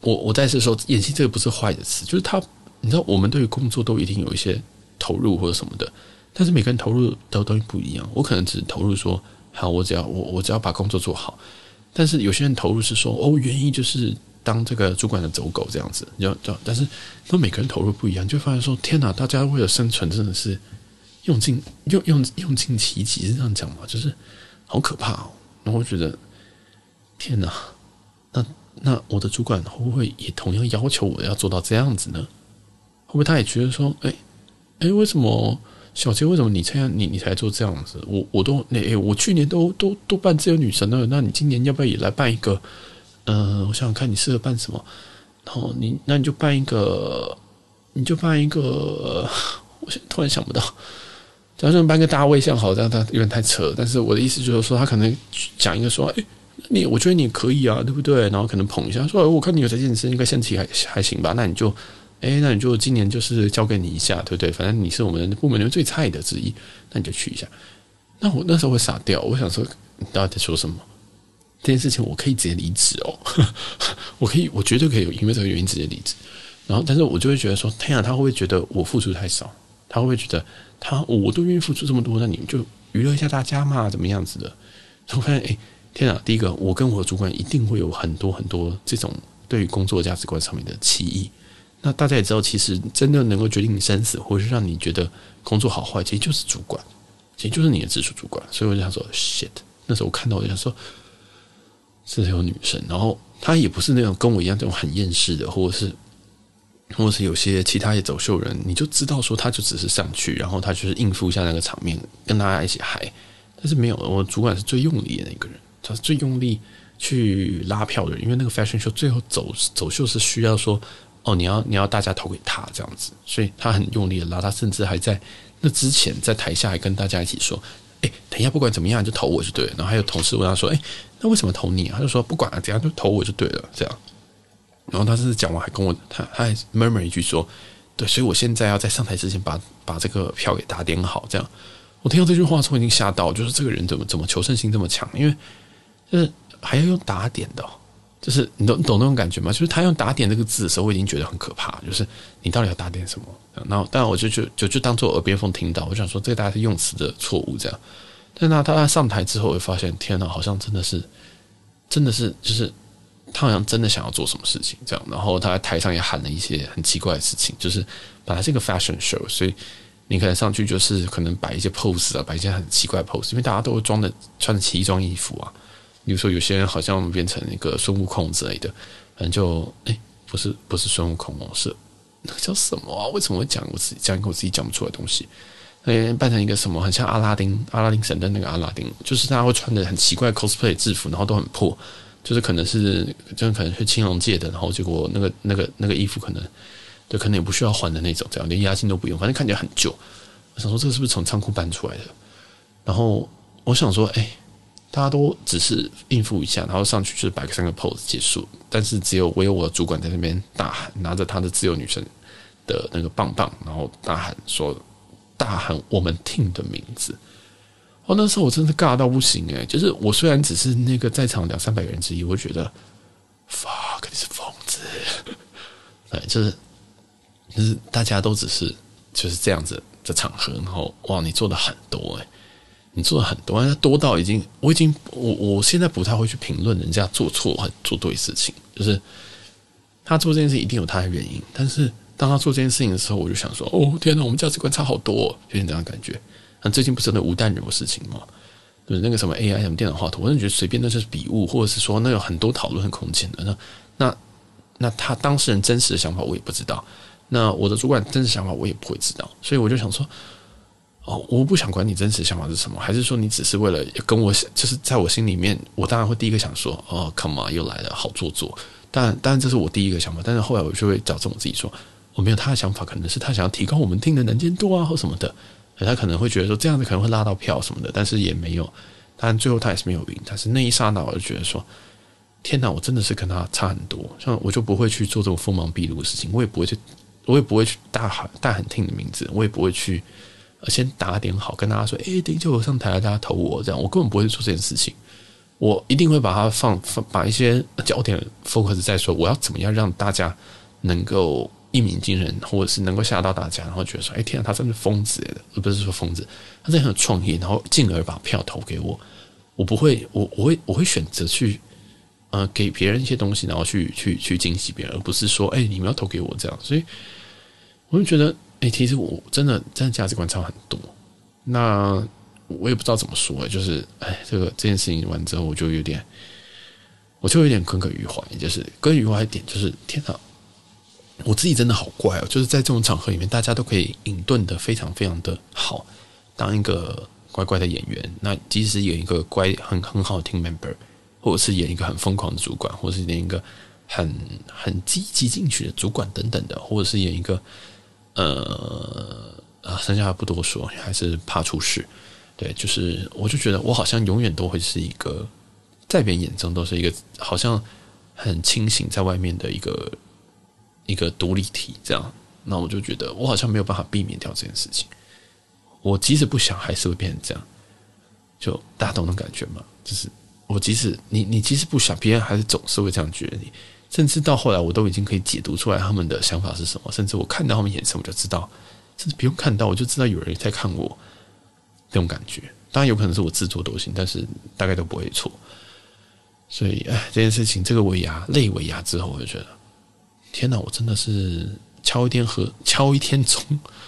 我，我在这时候演戏，这个不是坏的词，就是他，你知道，我们对于工作都一定有一些投入或者什么的，但是每个人投入的东西不一样。我可能只投入说：“好，我只要我我只要把工作做好。”但是有些人投入是说：“哦，原意就是当这个主管的走狗这样子。”你知道，但是那每个人投入不一样，就发现说：“天哪，大家为了生存，真的是用尽用用用尽其极，是这样讲吗？”就是。好可怕哦！然后我觉得，天哪，那那我的主管会不会也同样要求我要做到这样子呢？会不会他也觉得说，哎哎，为什么小杰，为什么你这样，你你才做这样子？我我都那哎，我去年都都都扮自由女神了，那你今年要不要也来扮一个？嗯、我想想看你适合扮什么。然后你那你就扮一个，你就扮一个，我现在突然想不到。假设扮个大卫像好，这样他有点太扯。但是我的意思就是说，他可能讲一个说，哎，你我觉得你可以啊，对不对？然后可能捧一下，说，我看你有在健身，应该身体还还行吧？那你就，哎，那你就今年就是交给你一下，对不对？反正你是我们部门里面最菜的之一，那你就去一下。那我那时候会傻掉，我想说，你到底在说什么？这件事情我可以直接离职哦，我可以，我绝对可以因为这个原因直接离职。然后，但是我就会觉得说，天啊，他会不会觉得我付出太少？他会不会觉得？他我都愿意付出这么多，那你们就娱乐一下大家嘛，怎么样子的？我发现，哎，天啊！第一个，我跟我的主管一定会有很多很多这种对于工作价值观上面的歧义。那大家也知道，其实真的能够决定你生死，或者是让你觉得工作好坏，其实就是主管，其实就是你的直属主管。所以我就想说，shit！那时候我看到我就想说，是有女生，然后她也不是那种跟我一样这种很厌世的，或者是。或是有些其他的走秀人，你就知道说他就只是上去，然后他就是应付一下那个场面，跟大家一起嗨。但是没有，我主管是最用力的那个人，他是最用力去拉票的人。因为那个 fashion show 最后走走秀是需要说，哦，你要你要大家投给他这样子，所以他很用力的拉。他甚至还在那之前在台下还跟大家一起说，哎，等一下不管怎么样就投我就对了。然后还有同事问他说，哎，那为什么投你啊？他就说不管了，等下就投我就对了，这样。然后他是讲完还跟我，他他还 murmur 一句说，对，所以我现在要在上台之前把把这个票给打点好，这样。我听到这句话的时候已经吓到，就是这个人怎么怎么求胜心这么强？因为就是还要用打点的，就是你懂你懂那种感觉吗？就是他用打点这个字的时候，我已经觉得很可怕，就是你到底要打点什么？然后，但我就就就就当做耳边风听到，我想说这个大概是用词的错误这样。但那他他上台之后，我发现天哪，好像真的是真的是就是。他好像真的想要做什么事情，这样，然后他在台上也喊了一些很奇怪的事情，就是本来是一个 fashion show，所以你可能上去就是可能摆一些 pose 啊，摆一些很奇怪的 pose，因为大家都会装的穿的奇装异服啊。比如说有些人好像变成那个孙悟空之类的，反正就哎，不是不是孙悟空哦，是那个叫什么啊？为什么会讲我自己讲一个我自己讲不出来的东西？哎，扮成一个什么很像阿拉丁阿拉丁神灯那个阿拉丁，就是大家会穿的很奇怪 cosplay 制服，然后都很破。就是可能是，就可能是青龙界的，然后结果那个那个那个衣服可能，对，可能也不需要还的那种，这样连押金都不用，反正看起来很旧。我想说，这个是不是从仓库搬出来的？然后我想说，哎，大家都只是应付一下，然后上去就是摆个三个 pose 结束。但是只有我有我的主管在那边大喊，拿着他的自由女神的那个棒棒，然后大喊说，大喊我们 team 的名字。哦，那时候我真的尬到不行诶，就是我虽然只是那个在场两三百个人之一，我觉得 fuck 你是疯子，对，就是就是大家都只是就是这样子的场合，然后哇，你做的很多诶，你做的很多，那多到已经我已经我我现在不太会去评论人家做错还做对事情，就是他做这件事一定有他的原因，但是当他做这件事情的时候，我就想说，哦天哪，我们价值观差好多哦，有点这样感觉。那最近不是那吴淡如的事情吗？就是那个什么 AI 什么电脑画图，我真的觉得随便那就是笔误，或者是说那有很多讨论的空间的。那那那他当事人真实的想法我也不知道，那我的主管真实想法我也不会知道，所以我就想说，哦，我不想管你真实想法是什么，还是说你只是为了跟我，就是在我心里面，我当然会第一个想说，哦，come on，又来了，好做作。当然，当然这是我第一个想法，但是后来我就会矫正我自己说，我没有他的想法，可能是他想要提高我们听的能见度啊，或什么的。他可能会觉得说这样子可能会拉到票什么的，但是也没有，但最后他也是没有赢。但是那一刹那，我就觉得说，天哪，我真的是跟他差很多。像我就不会去做这种锋芒毕露的事情，我也不会去，我也不会去大喊大喊听你的名字，我也不会去先打点好，跟大家说，哎，等一下我上台了，大家投我，这样我根本不会做这件事情。我一定会把它放放，把一些焦点 focus 在说，我要怎么样让大家能够。一鸣惊人，或者是能够吓到大家，然后觉得说：“哎，天啊，他真是疯子的，而不是说疯子，他真的很有创意。”然后进而把票投给我。我不会，我我会我会选择去呃给别人一些东西，然后去去去惊喜别人，而不是说：“哎，你们要投给我这样。”所以我就觉得，哎，其实我真的真的价值观差很多。那我也不知道怎么说，就是哎，这个这件事情完之后，我就有点，我就有点耿耿于怀。就是耿耿于怀一点，就是天哪！我自己真的好怪哦，就是在这种场合里面，大家都可以隐遁的非常非常的好，当一个乖乖的演员。那即使演一个乖很很好的 team member，或者是演一个很疯狂的主管，或者是演一个很很积极进取的主管等等的，或者是演一个呃啊，剩下不多说，还是怕出事。对，就是我就觉得我好像永远都会是一个在别人眼中都是一个好像很清醒在外面的一个。一个独立体，这样，那我就觉得我好像没有办法避免掉这件事情。我即使不想，还是会变成这样。就大家懂的感觉吗？就是我即使你你即使不想，别人还是总是会这样觉得你。甚至到后来，我都已经可以解读出来他们的想法是什么。甚至我看到他们眼神，我就知道，甚至不用看到，我就知道有人在看我。这种感觉，当然有可能是我自作多情，但是大概都不会错。所以，哎，这件事情，这个尾牙，累尾牙之后，我就觉得。天哪，我真的是敲一天和敲一天钟，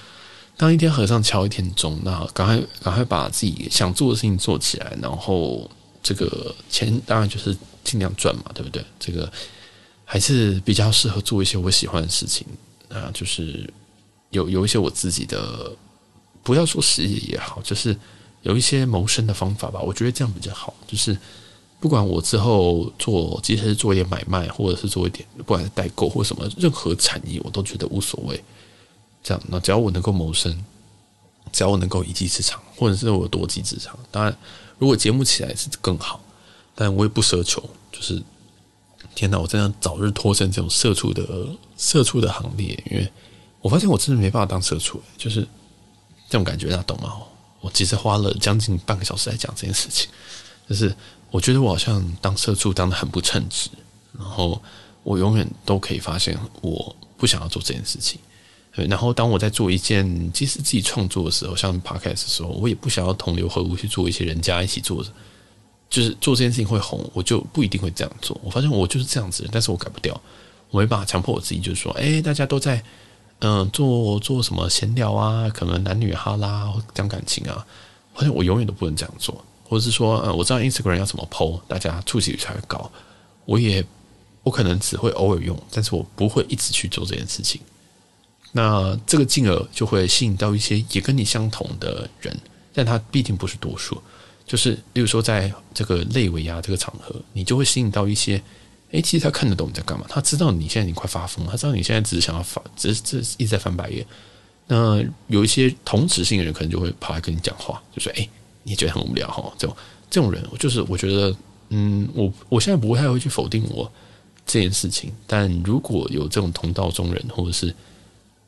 当一天和尚敲一天钟。那赶快赶快把自己想做的事情做起来，然后这个钱当然就是尽量赚嘛，对不对？这个还是比较适合做一些我喜欢的事情啊，就是有有一些我自己的，不要说事业也好，就是有一些谋生的方法吧。我觉得这样比较好，就是。不管我之后做，即使是做一点买卖，或者是做一点，不管是代购或什么，任何产业我都觉得无所谓。这样，那只要我能够谋生，只要我能够一技之长，或者是我有多技之长，当然，如果节目起来是更好，但我也不奢求。就是，天哪，我真的早日脱身这种社畜的社畜的行列，因为我发现我真的没办法当社畜，就是这种感觉，大家懂吗？我其实花了将近半个小时来讲这件事情，就是。我觉得我好像当社畜当得很不称职，然后我永远都可以发现我不想要做这件事情。对，然后当我在做一件即使自己创作的时候，像 Podcast 的时候，我也不想要同流合污去做一些人家一起做的，就是做这件事情会红，我就不一定会这样做。我发现我就是这样子，但是我改不掉，我没办法强迫我自己，就是说，哎，大家都在嗯、做做什么闲聊啊，可能男女哈拉讲感情啊，好像我永远都不能这样做。或者是说，呃，我知道 Instagram 要怎么 po，大家触及率才会高。我也，我可能只会偶尔用，但是我不会一直去做这件事情。那这个进而就会吸引到一些也跟你相同的人，但他毕竟不是多数。就是，例如说，在这个类尾牙这个场合，你就会吸引到一些，诶，其实他看得懂你在干嘛，他知道你现在已经快发疯了，他知道你现在只是想要发，只是只是一直在翻白眼。那有一些同质性的人，可能就会跑来跟你讲话，就说，诶。你觉得很无聊哈？这种这种人，就是我觉得，嗯，我我现在不太会去否定我这件事情。但如果有这种同道中人，或者是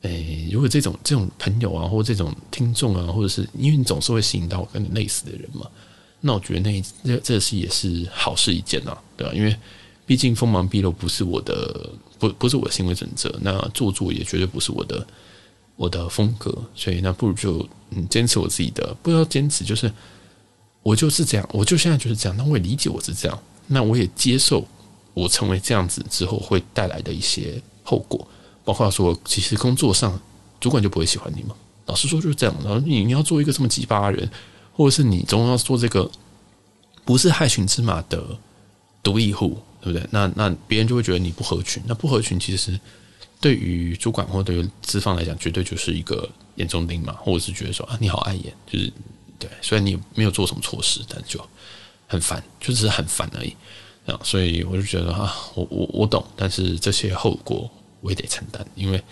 诶，如果这种这种朋友啊，或者这种听众啊，或者是因为你总是会吸引到跟你类似的人嘛，那我觉得那这这是也是好事一件啊，对吧？因为毕竟锋芒毕露不是我的，不不是我的行为准则，那做作也绝对不是我的我的风格，所以那不如就嗯坚持我自己的，不要坚持，就是我就是这样，我就现在就是这样，那我也理解我是这样，那我也接受我成为这样子之后会带来的一些后果。包括说，其实工作上主管就不会喜欢你嘛。老实说就是这样。然后你你要做一个这么奇葩的人，或者是你总要做这个不是害群之马的独立户，对不对？那那别人就会觉得你不合群。那不合群，其实对于主管或对于资方来讲，绝对就是一个眼中钉嘛。或者是觉得说啊，你好碍眼，就是对。虽然你没有做什么错事，但就很烦，就只是很烦而已。啊，所以我就觉得啊，我我我懂，但是这些后果。我也得承担，因为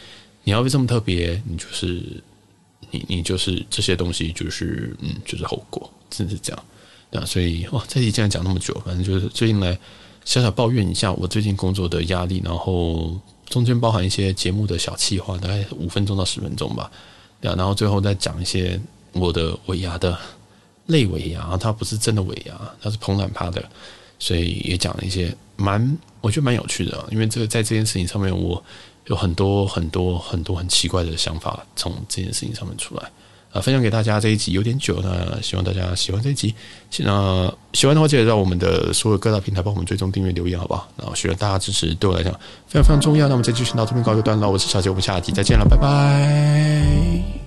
你要是这么特别，你就是你，你就是这些东西，就是嗯，就是后果，真是这样。那所以哇，这集竟然讲那么久，反正就是最近来小小抱怨一下我最近工作的压力，然后中间包含一些节目的小企划，大概五分钟到十分钟吧。然后最后再讲一些我的尾牙的类尾牙，它不是真的尾牙，它是膨懒趴的。所以也讲了一些蛮，我觉得蛮有趣的，因为这个在这件事情上面，我有很多很多很多很奇怪的想法从这件事情上面出来啊，分享给大家。这一集有点久，那希望大家喜欢这一集。那喜欢的话，记得让我们的所有各大平台帮我们追踪、订阅、留言，好不好？然后需要大家支持，对我来讲非常非常重要。那我们这期先到这边告一个段落，我是小杰，我们下集再见了，拜拜。